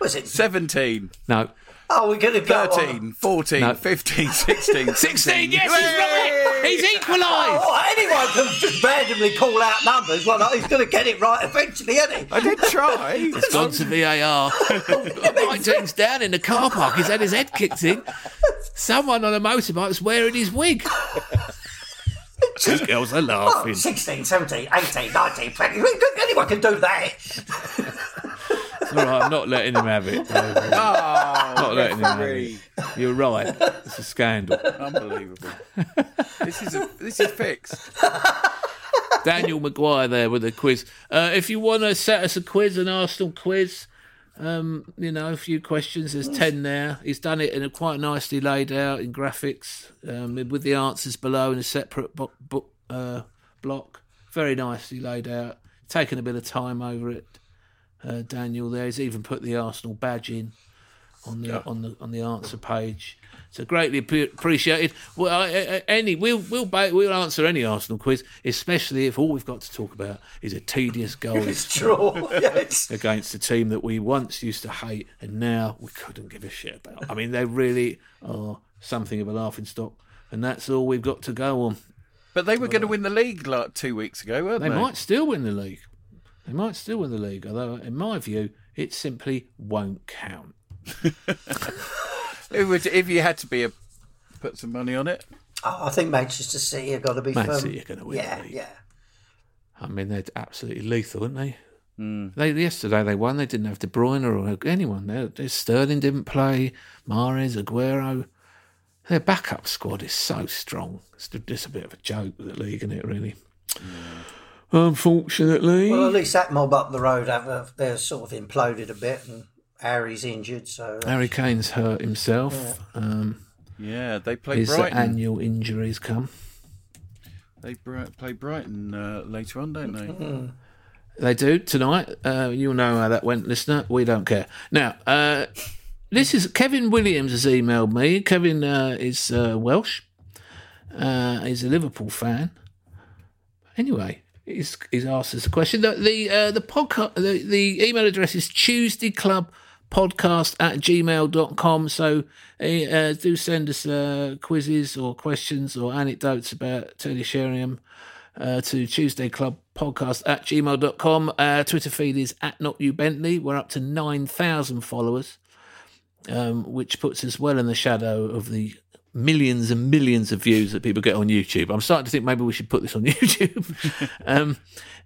Was it? 17. nope. Oh, we're going to go. on. 13, 14, No. 15, 16, 16, yes, he's right. He's equalised. Oh, anyone can just randomly call out numbers. Well, he's going to get it right eventually, isn't he? I did try. It's gone to VAR. Mike Dean's down in the car park. He's had his head kicked in. Someone on a motorbike's wearing his wig. Two girls are Oh, laughing. 16, 17, 18, 19, 20. Anyone can do that. All right, I'm not letting him have it. not letting him have it. You're right. It's a scandal. Unbelievable. this is a, this is fixed. Daniel Maguire there with a quiz. Uh, if you want to set us a quiz, an Arsenal quiz, um, you know, a few questions. There's ten there. He's done it in a quite nicely laid out in graphics um, with the answers below in a separate bo- bo- uh, block. Very nicely laid out. Taken a bit of time over it. Uh, Daniel there. He's even put the Arsenal badge in on the on the on the answer page. So greatly ap- appreciated. Well, uh, uh, any we'll we'll ba- we'll answer any Arsenal quiz, especially if all we've got to talk about is a tedious goal It's true. Yes. against a team that we once used to hate and now we couldn't give a shit about. I mean, they really are something of a laughing stock, and that's all we've got to go on. But they were going to win the league like two weeks ago, weren't They they? might still win the league. They might still win the league, although in my view, it simply won't count. It would, if you had to be a put some money on it. Oh, I think Manchester City have got to be Man firm. City are gonna win Yeah, yeah. I mean, they're absolutely lethal, aren't they? Hmm. They yesterday they won. They didn't have De Bruyne or anyone. They, they, Sterling didn't play. Mahrez, Aguero. Their backup squad is so strong. It's just a bit of a joke with the league, isn't it? Really. Unfortunately, Well, at least that mob up the road have uh, they're sort of imploded a bit, and Harry's injured, so Harry Kane's hurt himself. Um, Yeah, they play his Brighton. annual injuries come. They br- play Brighton uh, later on, don't they? They do tonight. Uh, you'll know how that went, listener. We don't care. Now, uh, this is Kevin Williams has emailed me. Kevin uh, is uh, Welsh. Uh, he's a Liverpool fan. Anyway, he's, he's asked us a question. The the uh, the podcast the, the email address is Tuesday Club podcast at gmail.com so uh, do send us uh, quizzes or questions or anecdotes about Teddy Sheringham uh, to Tuesday Club Podcast at gmail.com. Uh, Twitter feed is at Not You Bentley. We're up to 9,000 followers, um, which puts us well in the shadow of the millions and millions of views that people get on YouTube. I'm starting to think maybe we should put this on YouTube. um,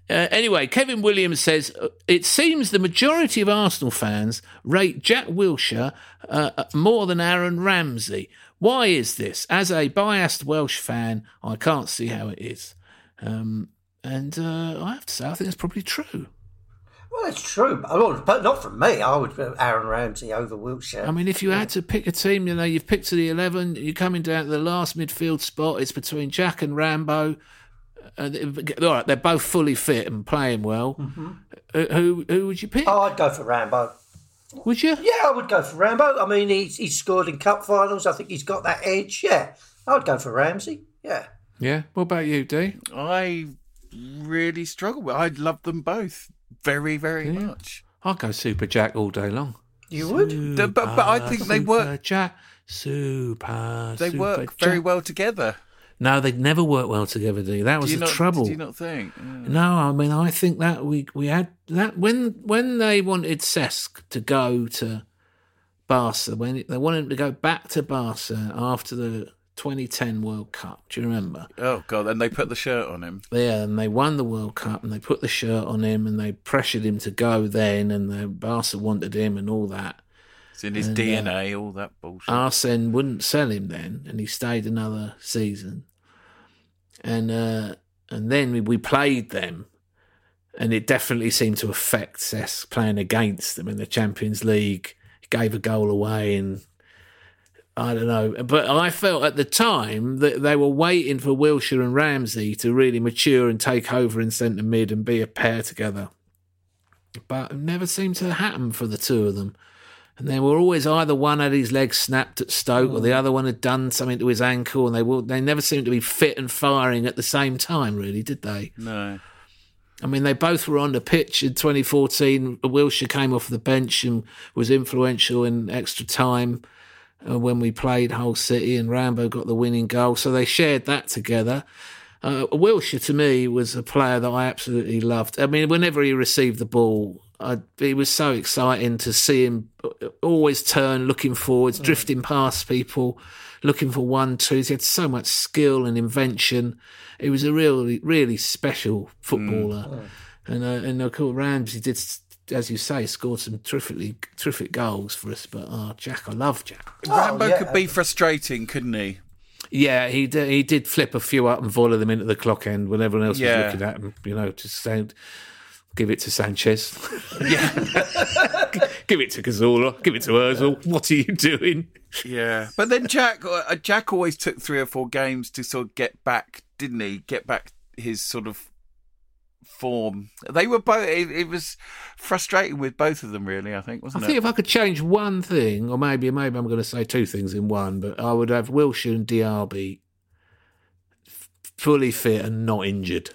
uh, anyway, Kevin Williams says it seems the majority of Arsenal fans rate Jack Wilshere uh, more than Aaron Ramsey. Why is this? As a biased Welsh fan, I can't see how it is. Um, and uh, I have to say, I think it's probably true. Well, it's true. But, not from me. I would put Aaron Ramsey over Wilshere. I mean, if you had to pick a team, you know, you've picked to the 11, you're coming down to the last midfield spot, it's between Jack and Rambo. Uh, all right, they're both fully fit and playing well. Uh, who who would you pick? oh, I'd go for Rambo. Would you? Yeah, I would go for Rambo. I mean, he's, he's scored in cup finals. I think he's got that edge. Yeah, I'd go for Ramsey. Yeah. Yeah. What about you, D? I really struggle with. I love them both very, very much. I'd go Super Jack all day long. You would? But, but I think they work. Jack, Super. They Super work very Jack. well together. No, they'd never work well together, D. That was Do the not, trouble. Do you not think? Yeah. No, I mean I think that we we had that when when they wanted Cesc to go to Barca, when they wanted him to go back to Barca after the 2010 World Cup. Do you remember? Oh god! And they put the shirt on him. Yeah, and they won the World Cup, and they put the shirt on him, and they pressured him to go then, and the Barca wanted him, and all that. It's in his And, uh, DNA. All that bullshit. Arsene wouldn't sell him then, and he stayed another season. And uh, and then we, we played them, and it definitely seemed to affect Cesc playing against them in the Champions League. He gave a goal away, and I don't know. But I felt at the time that they were waiting for Wilshere and Ramsey to really mature and take over in centre mid and be a pair together. But it never seemed to happen for the two of them. And they were always either one had his leg snapped at Stoke or the mm. other one had done something to his ankle, and they were, they never seemed to be fit and firing at the same time, really, did they? no. I mean, they both were on the pitch in 2014. Wilshere came off the bench and was influential in extra time uh, when we played Hull City, and Rambo got the winning goal. So they shared that together. Uh, Wilshere to me was a player that I absolutely loved. I mean, whenever he received the ball, I, it was so exciting to see him always turn, looking forwards, drifting past people, looking for one twos. He had so much skill and invention. He was a really, really special footballer. And uh, and of course, Ramsey did, as you say, scored some terrifically terrific goals for us. But oh, Jack, I love Jack. Rambo yeah. could be frustrating, couldn't he? Yeah, he did, he did flip a few up and volley them into the clock end when everyone else Yeah. was looking at him. You know, to say, give it to Sanchez, Yeah, give it to Cazorla, give it to Özil. What are you doing? yeah. But then Jack, uh, Jack always took three or four games to sort of get back, didn't he? Get back his sort of form. They were both. It, it was frustrating with both of them, really. I think, wasn't think it? if I could change one thing, or maybe maybe I'm going to say two things in one, but I would have Wilshere and Diaby fully fit and not injured.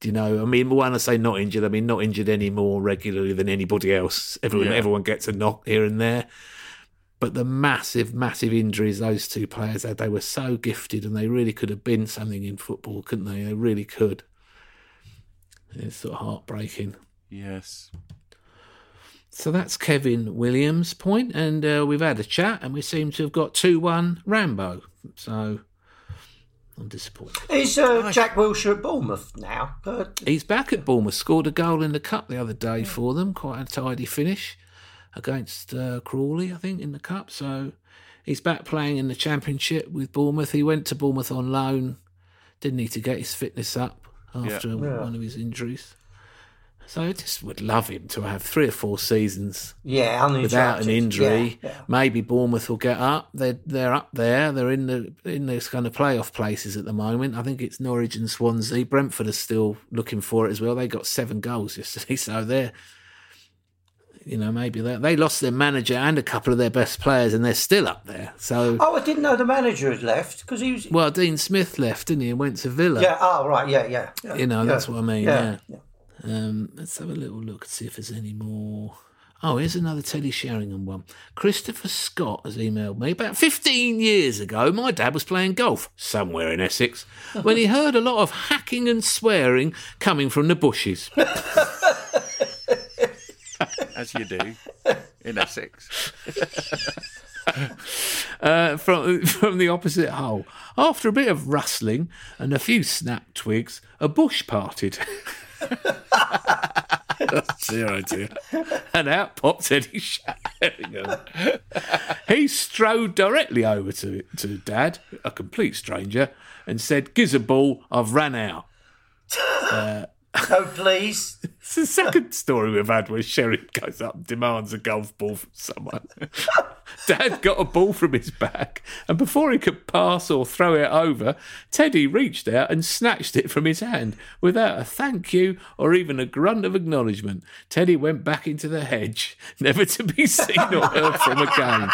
Do you know? I mean, when I say not injured, I mean not injured any more regularly than anybody else. Everyone, Yeah. everyone gets a knock here and there. But the massive, massive injuries those two players had, they were so gifted and they really could have been something in football, couldn't they? They really could. It's sort of heartbreaking. Yes. So that's Kevin Williams' point, and uh, we've had a chat, and we seem to have got two one Rambo. So I'm disappointed. Is uh, Jack Wilshere at Bournemouth now? Uh, He's back at Bournemouth. Scored a goal in the cup the other day for them. Quite a tidy finish against uh, Crawley, I think, in the cup. So he's back playing in the Championship with Bournemouth. He went to Bournemouth on loan. Didn't need to get his fitness up after one of his injuries. So I just would love him to have three or four seasons yeah, without an injury. Yeah, yeah. Maybe Bournemouth will get up. They're they're up there. They're in the in those kind of playoff places at the moment. I think it's Norwich and Swansea. Brentford are still looking for it as well. They got seven goals yesterday, so they're you know maybe they they lost their manager and a couple of their best players, and they're still up there. So Oh, I didn't know the manager had left because he was. well, Dean Smith left, didn't he, and went to Villa. Yeah. Oh, right. Yeah. Yeah. yeah You know, yeah, that's what I mean. Yeah. Yeah. Um, let's have a little look and see if there's any more. Oh, here's another Teddy Sheringham one. Christopher Scott has emailed me about 15 years ago. My dad was playing golf somewhere in Essex when he heard a lot of hacking and swearing coming from the bushes. As you do in Essex. uh, from from the opposite hole. After a bit of rustling and a few snap twigs, a bush parted. Dear. And out popped Teddy Sheringham. he strode directly over to, to Dad, a complete stranger, and said, Giz a ball, I've ran out. Oh, please. It's the second story we've had where Sheriff goes up and demands a golf ball from someone. Dad got a ball from his bag, and before he could pass or throw it over, Teddy reached out and snatched it from his hand without a thank you or even a grunt of acknowledgement. Teddy went back into the hedge, never to be seen or heard from again.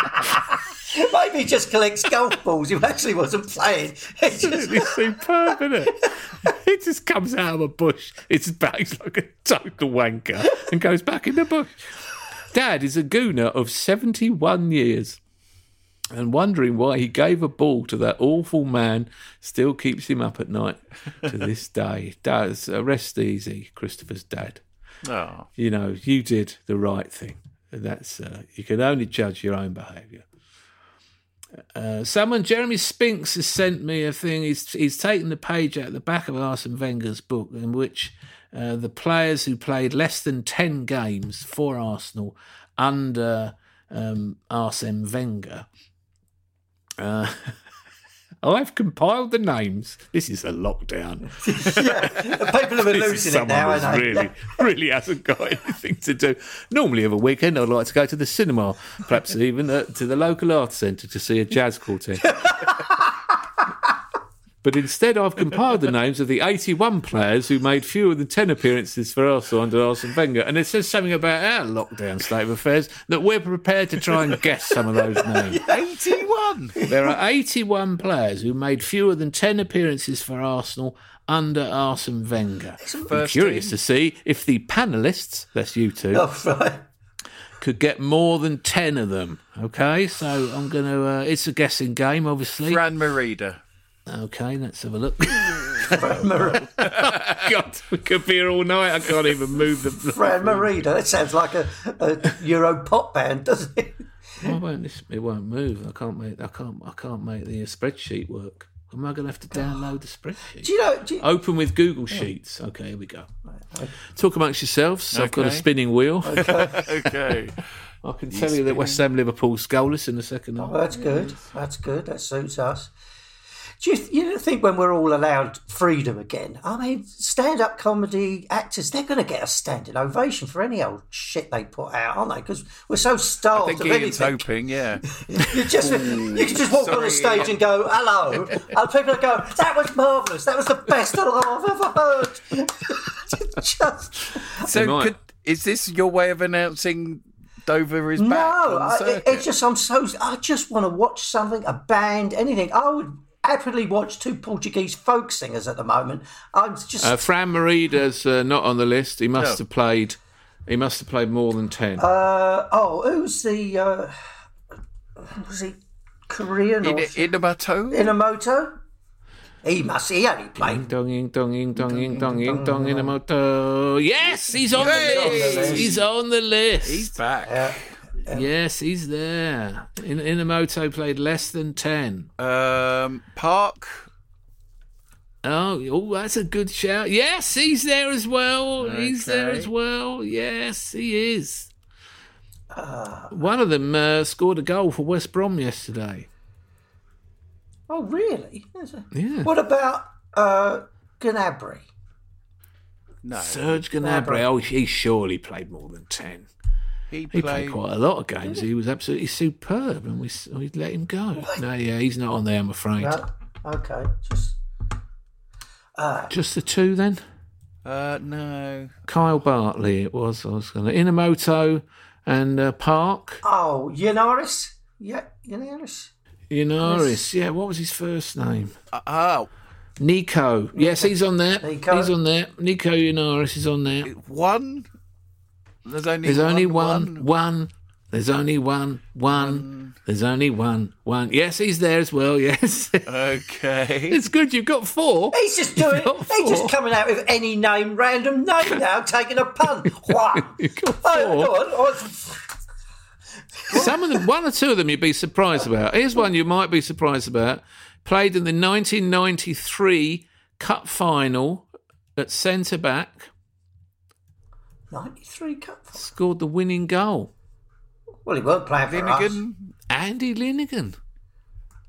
Maybe he just collects golf balls. He actually wasn't playing. He just, Absolutely superb, isn't it? It just comes out of a bush. Its bag's like a total wanker and goes back in the bush. Dad is a gooner of 71 years. And wondering why he gave a ball to that awful man still keeps him up at night to this day. Does uh, rest easy, Christopher's dad. Oh. You know, you did the right thing. And That's uh, you can only judge your own behaviour. Uh, someone, Jeremy Spinks, has sent me a thing. He's he's taken the page out the back of Arsene Wenger's book, in which uh, the players who played less than ten games for Arsenal under um, Arsene Wenger. Uh, I've compiled the names. This is a lockdown. people are This is losing it now, aren't really, really hasn't got anything to do. Normally, of a weekend, I'd like to go to the cinema, perhaps even uh, to the local arts centre to see a jazz quartet. But instead, I've compiled the names of the 81 players who made fewer than 10 appearances for Arsenal under Arsene Wenger. And it says something about our lockdown state of affairs that we're prepared to try and guess some of those names. 81! 81. There are 81 players who made fewer than 10 appearances for Arsenal under Arsene Wenger. I'm curious team. to see if the panelists, that's you two, Oh, right. could get more than 10 of them. Okay, so I'm going to, uh, it's a guessing game, obviously. Fran Merida. Okay, let's have a look. God, we could be here all night. I can't even move the. Fran Merida. That sounds like a, a Euro pop band, doesn't it? Why won't this? It won't move. I can't make. I can't. I can't make the uh, spreadsheet work. Am I going to have to download the spreadsheet? Do you know? Do you, Open with Google Sheets. Okay, here we go. Talk amongst yourselves. Okay. I've got a spinning wheel. Okay. okay. I can tell you that West Ham Liverpool goalless in the second half. Oh, that's good. That's good. That suits us. Do you, you think when we're all allowed freedom again? I mean, stand-up comedy actors, they're going to get a standing ovation for any old shit they put out, aren't they? Because we're so I starved think of Ian's anything. hoping, yeah. You just you can just walk on the stage and go hello, and people will go that was marvelous. That was the best I've ever heard. just So, could, is this your way of announcing Dover is back no, I, it's just I'm so I just want to watch something, a band, anything. I would happily watch two Portuguese folk singers at the moment. I'm just Uh, Fran Merida's uh, not on the list. He must No. have played. He must have played more than ten. uh, oh, who's the uh, was he Korean or Inamoto? Inamoto? He must. He only played. Dong ing dong ing dong ing dong ing dong in a moto. Yes, he's on the list. He's on the list. He's back. Yes, he's there. In Inamoto played less than ten. Um, Park. Oh, oh, that's a good shout. Yes, he's there as well. He's there as well. Yes, he is. One of them uh, scored a goal for West Brom yesterday. Oh, really? Is Yeah. What about uh, Gnabry? No, Serge Gnabry. Oh, he surely played more than ten. He He played played. quite a lot of games. He was absolutely superb, and we we let him go. No, yeah, he's not on there. I'm afraid. No? Okay, just Just the two then. Uh, no. Kyle Bartley. It was. I was going to Inamoto and uh, Park. oh, Yennaris. Yeah, Yennaris. Yennaris. Yeah. What was his first name? Uh, oh, Nico. Yes, he's on there. Nico. He's on there. Nico Yennaris is on there. one. There's only There's one, only one. One. There's only one. One. There's only one. One. Yes, he's there as well. Yes. Okay. it's good. You've got four. He's just doing. He's just coming out with any name, random name now, taking a pun. Juan. You've got Oh, four. go. Oh, Some of them, one or two of them, you'd be surprised about. Here's one you might be surprised about. Played in the 1993 Cup final at centre back. 93 cup. Scored the winning goal. Well, he weren't playing for us. Andy Linighan.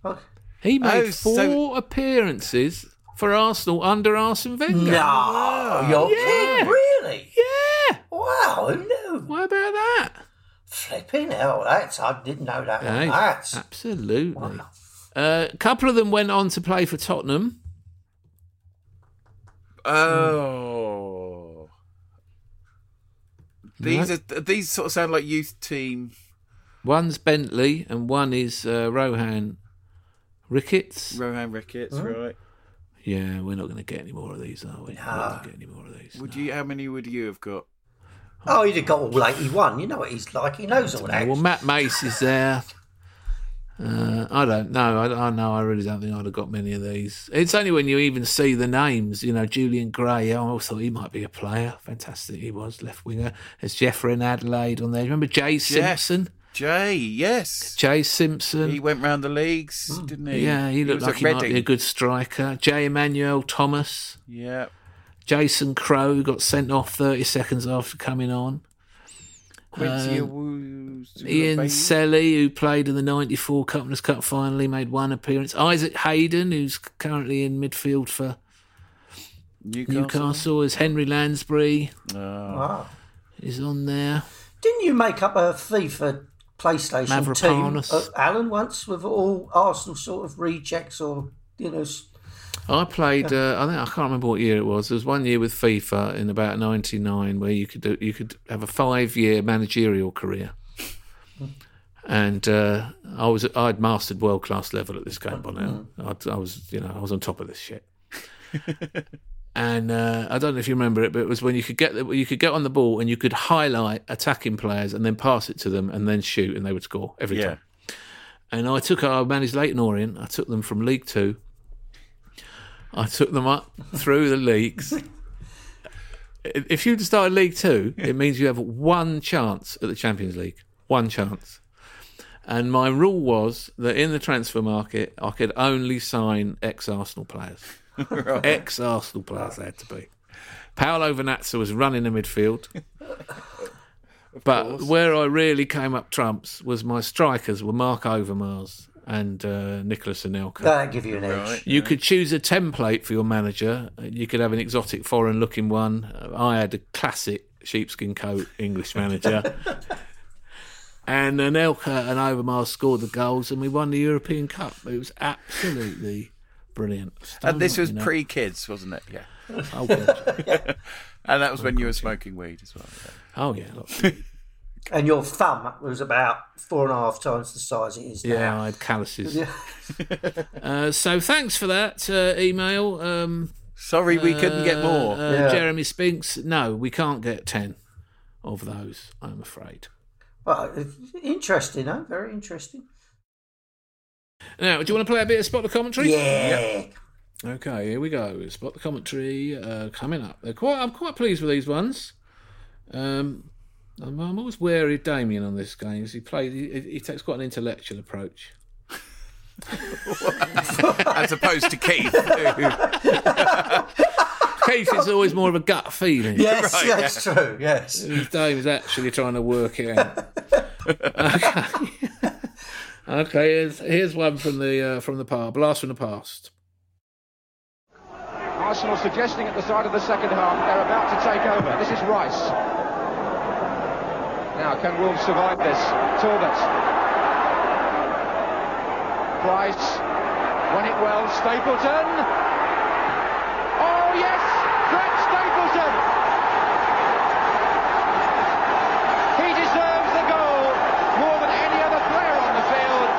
Oh, He made Oh, four so- appearances for Arsenal under Arsene Wenger. No, you're Yeah. kidding, really? Yeah. Wow, who knew? What about that? Flipping hell, that's I didn't know that. one. Hey, That's absolutely. Uh, a couple of them went on to play for Tottenham. Oh. These are these sort of sound like youth team. One's Bentley and one is uh, Rohan Ricketts. Rohan Ricketts, right? Yeah, we're not going to get any more of these, are we? We're not get any more of these. Would no. you? How many would you have got? oh, he'd have got all eighty-one. You know what he's like. He knows all that. Well, Matt Mace is there. Uh, I don't know. I, I know. I really don't think I'd have got many of these. It's only when you even see the names. You know, Julian Gray. I always thought he might be a player. Fantastic, he was left winger. There's Jeffrey and Adelaide on there. Remember Jay Simpson? Jay, yes. Jay Simpson. He went round the leagues, didn't he? yeah, he looked was like he might be a good striker. Jay Emmanuel Thomas. Yeah. Jason Crowe got sent off 30 seconds after coming on. Quincy Um, Awuzie, Ian Bailey. Selley, who played in the 94 Cupness Cup final, he made one appearance. Isaac Hayden, who's currently in midfield for Newcastle. Newcastle, is Henry Lansbury, Wow. is on there. Didn't you make up a FIFA PlayStation team, uh, Alan, once with all Arsenal sort of rejects or you know? s- I played. Uh, I think I can't remember what year it was. There was one year with FIFA in about '99 where you could do, you could have a five year managerial career, and uh, I was I'd mastered world class level at this game by now. I'd, I was you know I was on top of this shit. and uh, I don't know if you remember it, but it was when you could get the, you could get on the ball and you could highlight attacking players and then pass it to them and then shoot and they would score every Yeah. time. And I took I managed Leyton Orient. I took them from League Two. I took them up through the leagues. If you'd started League Two, it means you have one chance at the Champions League. One chance. And my rule was that in the transfer market, I could only sign ex Arsenal players. Ex Arsenal players they had to be. Paolo Vernazza was running the midfield. But where I really came up trumps was my strikers were Marc Overmars and uh, Nicolas Anelka. That'll give you an edge. You could choose a template for your manager. You could have an exotic foreign looking one. Uh, I had a classic sheepskin coat English manager. and Anelka and Overmars scored the goals and we won the European Cup. It was absolutely brilliant. And this was You know. pre kids, wasn't it? Yeah. Oh, God. And that was when you were smoking weed as well. yeah. oh yeah. Look. And your thumb was about four and a half times the size it is now. Yeah, now. I had calluses. uh, so thanks for that uh, email. Um, Sorry, we couldn't get more. Uh, Yeah. Jeremy Spinks. No, we can't get 10 of those, I'm afraid. Well, interesting, huh? Very interesting. Now, do you want to play a bit of Spot the Commentary? Yeah. Okay, here we go. Spot the Commentary uh, coming up. They're quite, I'm quite pleased with these ones. Um, I'm, I'm always wary of Damien on this game. 'cause He plays. He, he takes quite an intellectual approach. As opposed to Keith. Keith is always more of a gut feeling. Yes, Right, that's true. Yes. Dave is actually trying to work it out. okay, okay. Here's, here's one from the uh, from the past. Blast from the past. Arsenal suggesting at the start of the second half they're about to take over. This is Rice. Now, can Wolves survive this? Talbot. Price. Won it well. Stapleton. Oh, yes! Greg Stapleton! He deserves the goal more than any other player on the field.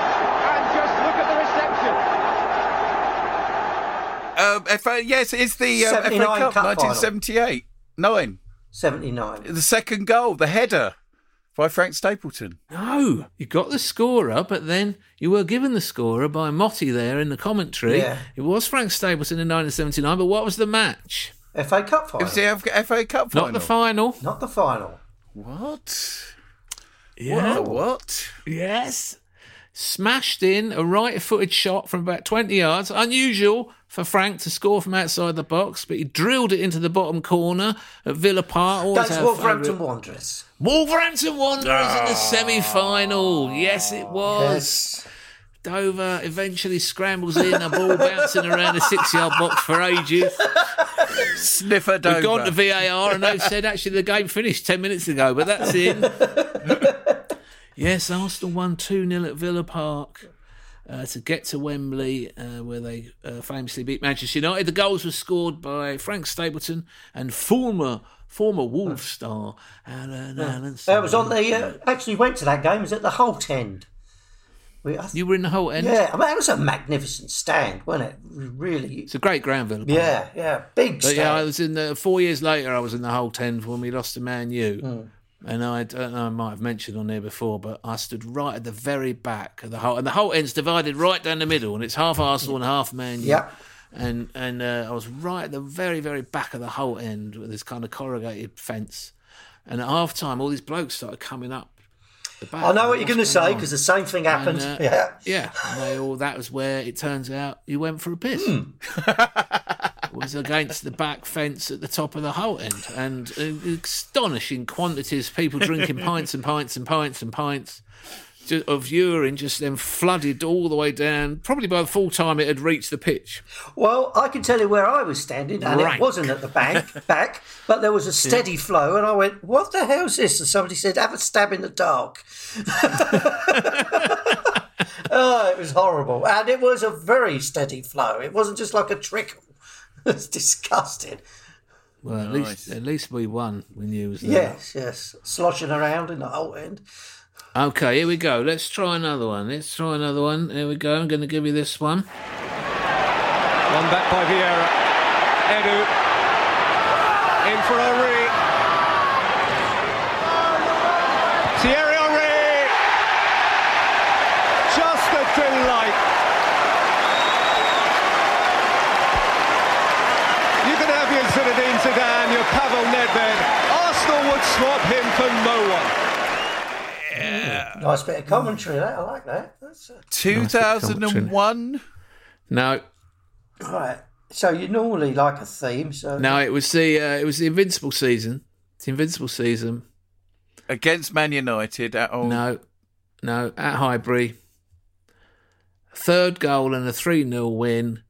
And just look at the reception. um, FA, yes, it's the um, FA Cup, Cup 1978. Nine. 79. The second goal, the header by Frank Stapleton. No, you got the scorer, but then you were given the scorer by Motty there in the commentary. Yeah. It was Frank Stapleton in 1979, but what was the match? FA Cup final. It final. was the F- FA Cup final. Not the final. Not the final. What? Yeah. The what? Yes. Smashed in a right footed shot from about 20 yards. Unusual for Frank to score from outside the box, but he drilled it into the bottom corner at Villa Park. Always That's Wolverhampton favourite. Wanderers. Wolverhampton Wanderers in the ah. semi final. Yes, it was. Yes. Dover eventually scrambles in, a ball bouncing around the six yard box for ages. Sniffer Dover. We've gone to VAR and they've said actually the game finished 10 minutes ago, but that's in. yes, Arsenal won 2 0 at Villa Park. Uh, to get to Wembley, uh, where they uh, famously beat Manchester United, the goals were scored by Frank Stapleton and former former Wolves star Alan Allen. That was on the. Uh, actually, went to that game. It was at the Holte End. We, th- You were in the Holte end. yeah, I mean, that was a magnificent stand, wasn't it? Really. It's a great ground, Villa Yeah, yeah, big But stand. yeah, I was in the four years later. I was in the Holte End when we lost to Man U, Hmm. And I, don't know, I might have mentioned on there before, but I stood right at the very back of the Holte, and the Holte end's divided right down the middle, and it's half Arsenal and half Man U. Yeah. And and uh, I was right at the very very back of the Holte end with this kind of corrugated fence, and at half time, all these blokes started coming up. The back. I know what you're going to say because the same thing happened. And, uh, yeah. Yeah, and they all that was where it turns out you went for a piss. Hmm. was against the back fence at the top of the Holte end, and uh, astonishing quantities of people drinking pints and pints and pints and pints of urine just then flooded all the way down. Probably by the full time it had reached the pitch. Well, I can tell you where I was standing, and Rank. it wasn't at the bank back, but there was a steady flow, and I went, "What the hell's this?" And somebody said, "Have a stab in the dark." oh, it was horrible, and it was a very steady flow. It wasn't just like a trickle. It's disgusting. Well, at least at least we won when you was there. Yes, yes, sloshing around in the Holte end. Okay, here we go. Let's try another one. Let's try another one. Here we go. I'm going to give you this one. One back by Vieira. Edu. In for Henry. Thierry Henry. Just a delight. You can have your Zinedine Zidane, your Pavel Nedved. Arsenal would swap him for no one. Nice bit of commentary. That I like that. That's uh, 2001. No, right. So you normally like a theme. So no, it was the uh, it was the Invincible season. The Invincible season. Against Man United at home. No, no, at Highbury. Third goal and a 3 0 win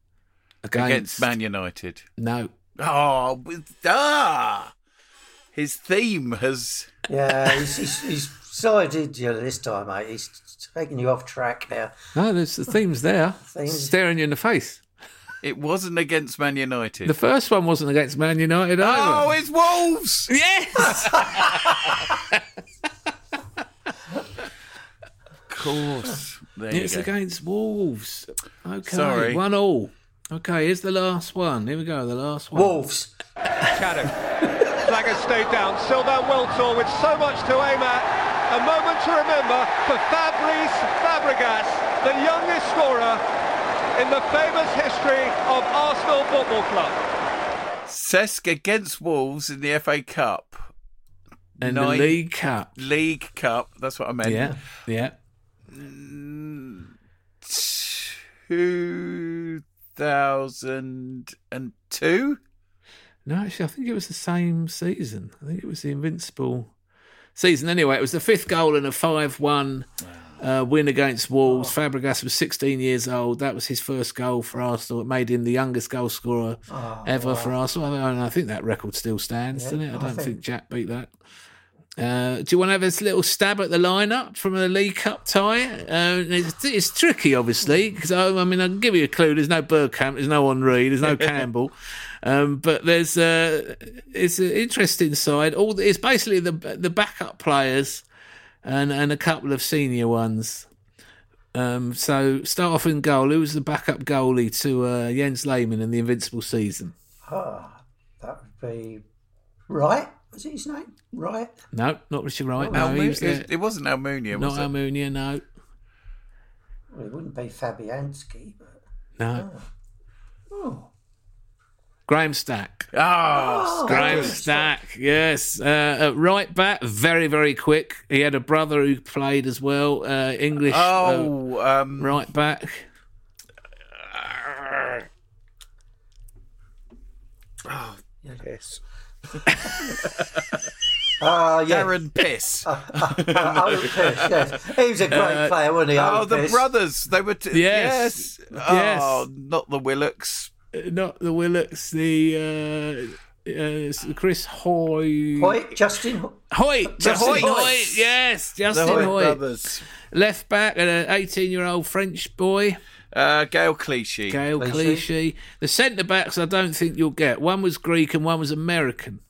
against, Against Man United. No, Oh, with, ah! His theme has. yeah, he's, he's, he's decided you know, this time, mate. He's taking you off track now. no, there's the themes there, Themes. staring you in the face. It wasn't against Man United. The first one wasn't against Man United either. oh, it's Wolves! yes! Of course. There you it's go. against Wolves. Okay, Sorry. one all. Okay, here's the last one. Here we go, the last one. Wolves. Caddick. Flag has stayed down. Sylvain Wiltord with so much to aim at. A moment to remember for Fabrice Fabregas, the youngest scorer in the famous history of Arsenal Football Club. Cesc against Wolves in the FA Cup. And the League Cup. League Cup. That's what I meant. Yeah, yeah. 2002? No, actually, I think it was the same season. I think it was the Invincible season. Anyway, it was the fifth goal in a 5 1 uh, win against Wolves. Fabregas was 16 years old. That was his first goal for Arsenal. It made him the youngest goal scorer ever for Arsenal. And I think that record still stands, doesn't it? I don't think... Jack beat that. Uh, do you want to have a little stab at the lineup from a League Cup tie? Uh, it's, it's tricky, obviously, because I, I mean, I can give you a clue. There's no Bergkamp, there's no Henry, there's no Campbell, um, but there's uh, it's an interesting side. All the, it's basically the the backup players and and a couple of senior ones. Um, so start off in goal. Who was the backup goalie to uh, Jens Lehmann in the Invincible season? Ah, that would be right. Was it his name? Right. No, not Richard Wright. No, Almu- he was there. it, it wasn't Almunia, Not was it? Almunia, no. Well, it wouldn't be Fabianski, but No. oh, Graham Stack. Oh, Graham Stack, yes. Uh, at right back, very, very quick. He had a brother who played as well, uh, English uh, oh um, right back. Oh, yes. ah, yeah. Darren Piss. Oh, yes. He was a great player, wasn't he? oh, Owen the Piss? brothers. They were. T- Yes. yes. Yes. Oh, not the Willocks. Uh, Not the Willocks, the uh, uh, Chris Hoy. Hoyte, Justin. Ho- Hoyte, Justin Hoyte, Hoyte. Hoyte, yes, The Justin Hoyte Hoyte. brothers. Left back, and an 18 year old French boy, Uh, Gaël Clichy. Gaël Clichy. Clichy. The centre backs, I don't think you'll get. One was Greek and one was American.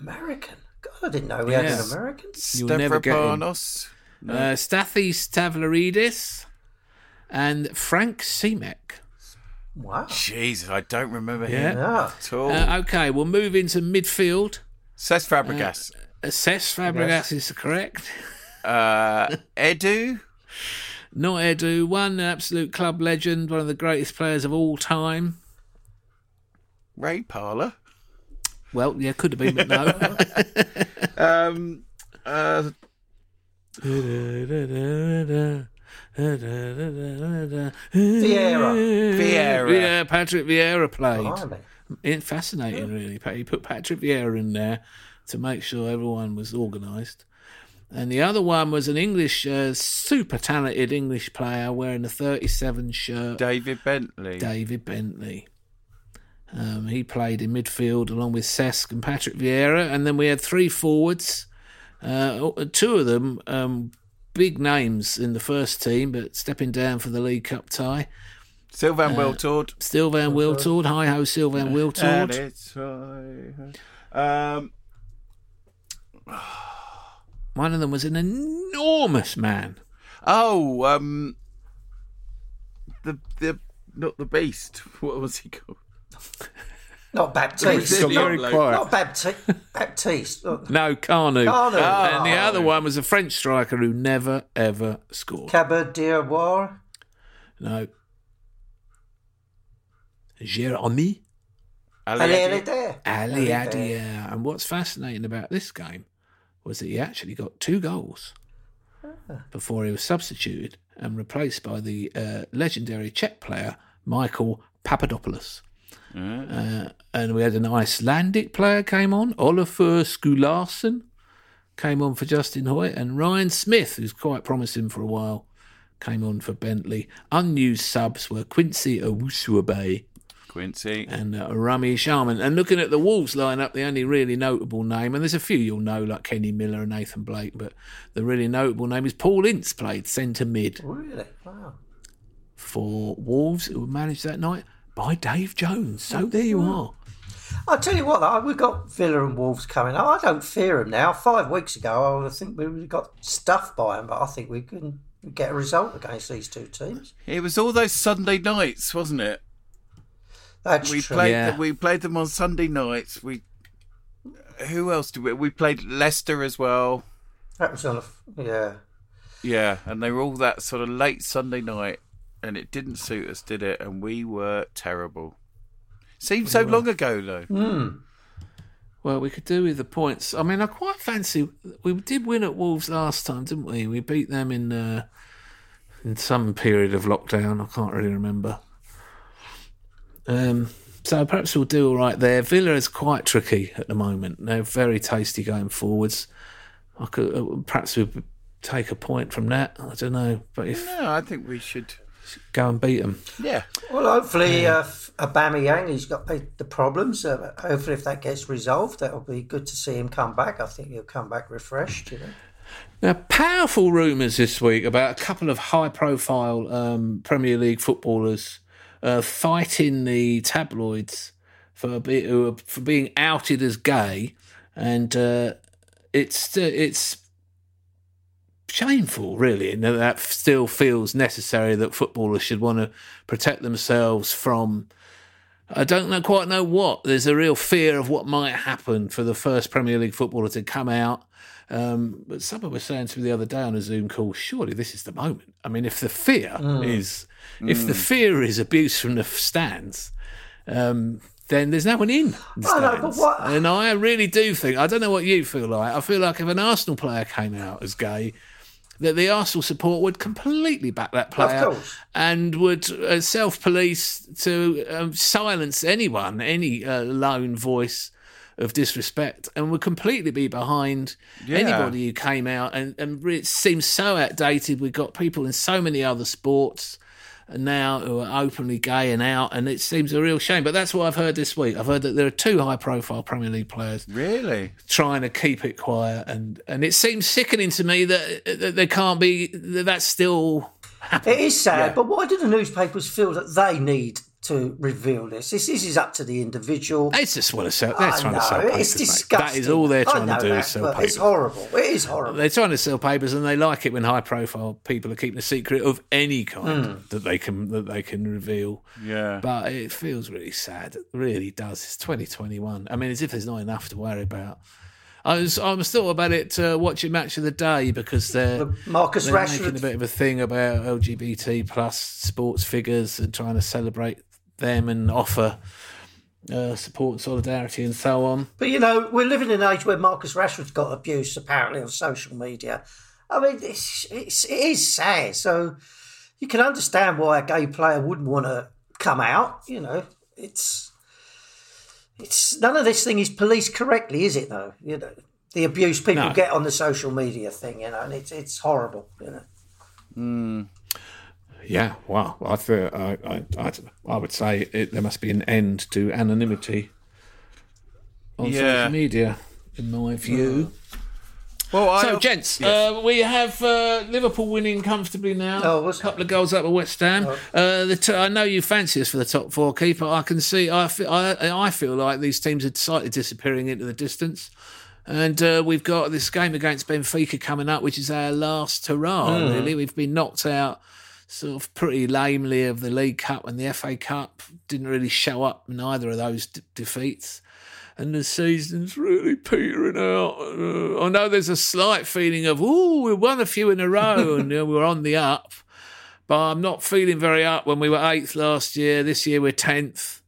American. God, I didn't know we had an American. You'll never get him. Stavropanos. Uh, Stathis Tavlaridis and Frank Simek. Wow. Jesus, I don't remember Yeah. him Ah, at all. Uh, okay, we'll move into midfield. Cesc Fabregas. Assess Fabregas is correct. Uh, Edu. Not Edu, one absolute club legend, one of the greatest players of all time. Ray Parlour. Well, yeah, could have been, but no. Um, uh, Vieira. Vieira. Yeah, Patrick Vieira played. It, fascinating, really. Pa- He put Patrick Vieira in there to make sure everyone was organised. And the other one was an English, uh, super talented English player wearing a 37 shirt, David Bentley. David Bentley. Um, he played in midfield along with Cesc and Patrick Vieira. And then we had three forwards. Uh, two of them um, big names in the first team, but stepping down for the League Cup tie. Sylvain Wiltord. Sylvain Wiltord. Hi ho, Sylvain And Wiltord. it's right. Um, One of them was an enormous man. Oh, um, the the not the beast. What was he called? Not Baptiste. Got very quiet. Not Baptiste. Baptiste. Oh, No, Kanu. Kanu. And the Oh. other one was a French striker who never, ever scored. Cabot d'Ivoire. No. Jeremy And Ali there, Adi? there. Ali Ali Adia. And what's fascinating about this game was that he actually got two goals before he was substituted and replaced by the uh, legendary Czech player Michael Papadopulos. Uh, and we had an Icelandic player came on, Olafur Skulason came on for Justin Hoyte, and Ryan Smith, who's quite promising for a while, came on for Bentley. Unused subs were Quincy Owusu-Abeyie Quincy. and uh, Rami Shaaban. And looking at the Wolves lineup, the only really notable name, and there's a few you'll know like Kenny Miller and Nathan Blake, but the really notable name is Paul Ince, played centre mid Really? Wow. for Wolves, who were managed that night by Dave Jones. So there you are. I'll tell you what, though, we've got Villa and Wolves coming up. I don't fear them now. Five weeks ago, I think we would have got stuffed by them, but I think we can get a result against these two teams. It was all those Sunday nights, wasn't it? That's We true. played Yeah. them, we played them on Sunday nights. We who else did we? We played Leicester as well. That was on a, yeah. Yeah, and they were all that sort of late Sunday night, and it didn't suit us, did it? And we were terrible. Seems so long ago, though. Well, we could do with the points. I mean, I quite fancy. We did win at Wolves last time, didn't we? We beat them in uh, in some period of lockdown. I can't really remember. Um, so perhaps we'll do all right there. Villa is quite tricky at the moment. They're very tasty going forwards. I could uh, perhaps we would take a point from that. I don't know, but if No, I think we should. go and beat them. Yeah, Well, hopefully, uh, Aubameyang, he's got the the problems. Uh, hopefully, if that gets resolved, that'll be good to see him come back. I think he'll come back refreshed. You know. Now, powerful rumours this week about a couple of high profile um, Premier League footballers uh, fighting the tabloids for, be, for being outed as gay. And uh, it's, it's shameful, really, and that still feels necessary that footballers should want to protect themselves from. I don't know quite know what. There's a real fear of what might happen for the first Premier League footballer to come out. Um, but someone was saying to me the other day on a Zoom call, surely this is the moment. I mean, if the fear is, if the fear is abuse from the stands, um, then there's no one in the I know, but what- And I really do think, I don't know what you feel like. I feel like if an Arsenal player came out as gay, that the Arsenal support would completely back that player and would uh, self police to um, silence anyone, any uh, lone voice of disrespect, and would completely be behind anybody who came out. And, and it seems so outdated. We've got people in so many other sports and now who are openly gay and out, and it seems a real shame. But that's what I've heard this week. I've heard that there are two high profile Premier League players really. trying to keep it quiet, and and it seems sickening to me that, that there can't be that that's still It is sad, but why do the newspapers feel that they need to reveal this? This, this is up to the individual. They just want to sell. They're I trying know, to sell papers. it's mate. disgusting. That is all they're trying to do that, is sell papers. It's horrible. It is horrible. They're trying to sell papers, and they like it when high-profile people are keeping a secret of any kind Hmm. that they can that they can reveal. Yeah. But it feels really sad. It really does. It's 2021. I mean, as if there's not enough to worry about. I was I was thought about it uh, watching Match of the Day because they're Marcus they're making a bit of a thing about LGBT plus sports figures and trying to celebrate them and offer uh, support and solidarity and so on. But you know, we're living in an age where Marcus Rashford's got abused apparently on social media. I mean, it's, it's it is sad. So you can understand why a gay player wouldn't want to come out. You know, it's it's none of this thing is policed correctly, is it? Though you know, the abuse people No. get on the social media thing. You know, and it's it's horrible. You know. Yeah, wow. I feel I I, I, I would say it, there must be an end to anonymity on Yeah. social media, in my view. Well, I, So, gents, uh, we have uh, Liverpool winning comfortably now. Oh, was- a couple of goals up at West Ham. Uh, the t- I know you fancy us for the top four keeper. I can see. I feel, I, I feel like these teams are slightly disappearing into the distance. And uh, we've got this game against Benfica coming up, which is our last hurrah, really. We've been knocked out sort of pretty lamely of the League Cup and the FA Cup. Didn't really show up in either of those d- defeats. And the season's really petering out. Uh, I know there's a slight feeling of, oh, we won a few in a row and you know, we're on the up. But I'm not feeling very up when we were eighth last year. This year we're 10th.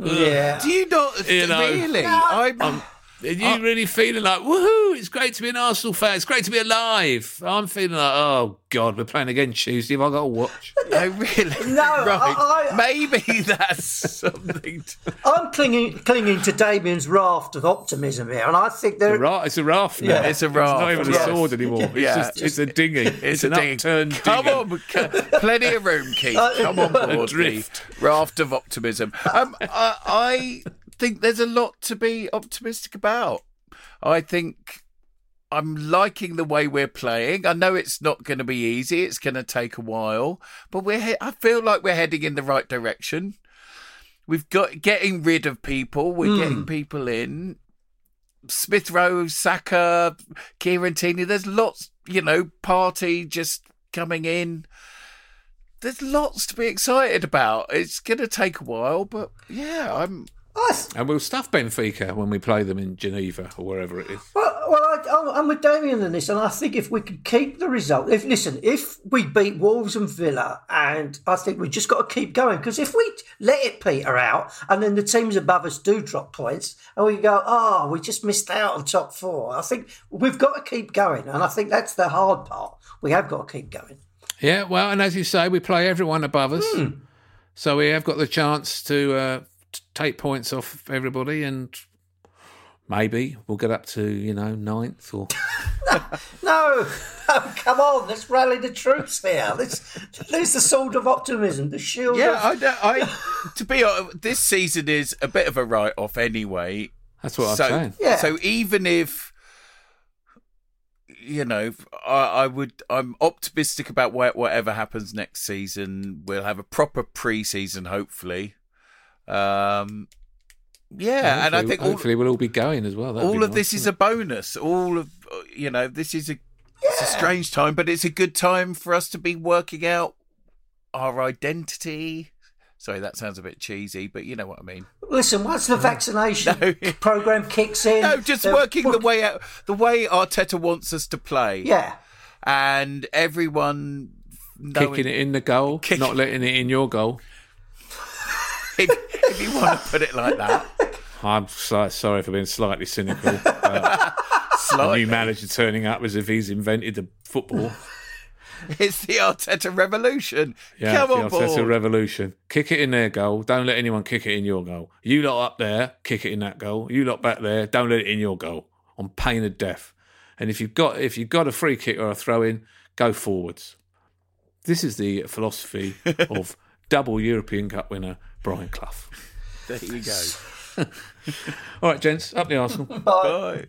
Yeah. Do you not You know, really? I'm, Are you really feeling like, woohoo, it's great to be an Arsenal fan. It's great to be alive. I'm feeling like, oh, God, we're playing again Tuesday. Have I got to watch? no, really? No, right. I- I- Maybe that's something. To... I'm clinging clinging to Damien's raft of optimism here, and I think there. A ra- it's a raft now. Yeah, it's a raft. It's not even a yes. sword anymore. It's, Yeah. just, it's a dinghy. It's, an a ding. upturned Come dinghy. on, c- plenty of room, Keith. Come on board, Adrift. Raft of optimism. Um, I, I think there's a lot to be optimistic about. I think I'm liking the way we're playing. I know it's not going to be easy. It's going to take a while, but we're. He- I feel like we're heading in the right direction. We've got getting rid of people. We're hmm. getting people in. Smith Rowe, Saka, Kieran Tierney. There's lots, you know, Partey just coming in. There's lots to be excited about. It's going to take a while, but yeah, I'm. Th- And we'll stuff Benfica when we play them in Geneva or wherever it is. well, well I, I'm- I'm with Damien on this, and I think if we could keep the result, if listen, if we beat Wolves and Villa, and I think we just got to keep going because if we let it peter out, and then the teams above us do drop points, and we go, oh, we just missed out on top four. I think we've got to keep going, and I think that's the hard part. We have got to keep going. Yeah, well, and as you say, we play everyone above us. So we have got the chance to uh, take points off everybody and maybe we'll get up to, you know, ninth or. No, oh, come on, let's rally the troops here. Let's, there's the sword of optimism, the shield Yeah, of I, don't- I. To be honest, this season is a bit of a write-off anyway. That's what so, I'm saying. Yeah. So even if you know, I, I would, I'm optimistic about whatever happens next season. We'll have a proper pre-season, hopefully. Um, yeah, and I Hopefully- think all, hopefully we'll all be going as well. That'd all be of this nice, is a bonus. All of you know, this is a it's a strange time, but it's a good time for us to be working out our identity. Sorry, that sounds a bit cheesy, but you know what I mean. Listen, once the vaccination No. program kicks in, No, just the- working the way out, the way Arteta wants us to play. Yeah, and everyone knowing, kicking it in the goal, Kick- not letting it in your goal. If, you want to put it like that. I'm sli- sorry for being slightly cynical. Uh, a Slightly. new manager turning up as if he's invented the football. It's the Arteta revolution. Yeah, Come on the Arteta board. revolution. Kick it in their goal. Don't let anyone kick it in your goal. You lot up there, kick it in that goal. You lot back there, don't let it in your goal. On pain of death. And if you've got if you've got a free kick or a throw in, go forwards. This is the philosophy of double European Cup winner Brian Clough. there you go. All right, gents, up the Arsenal. Bye.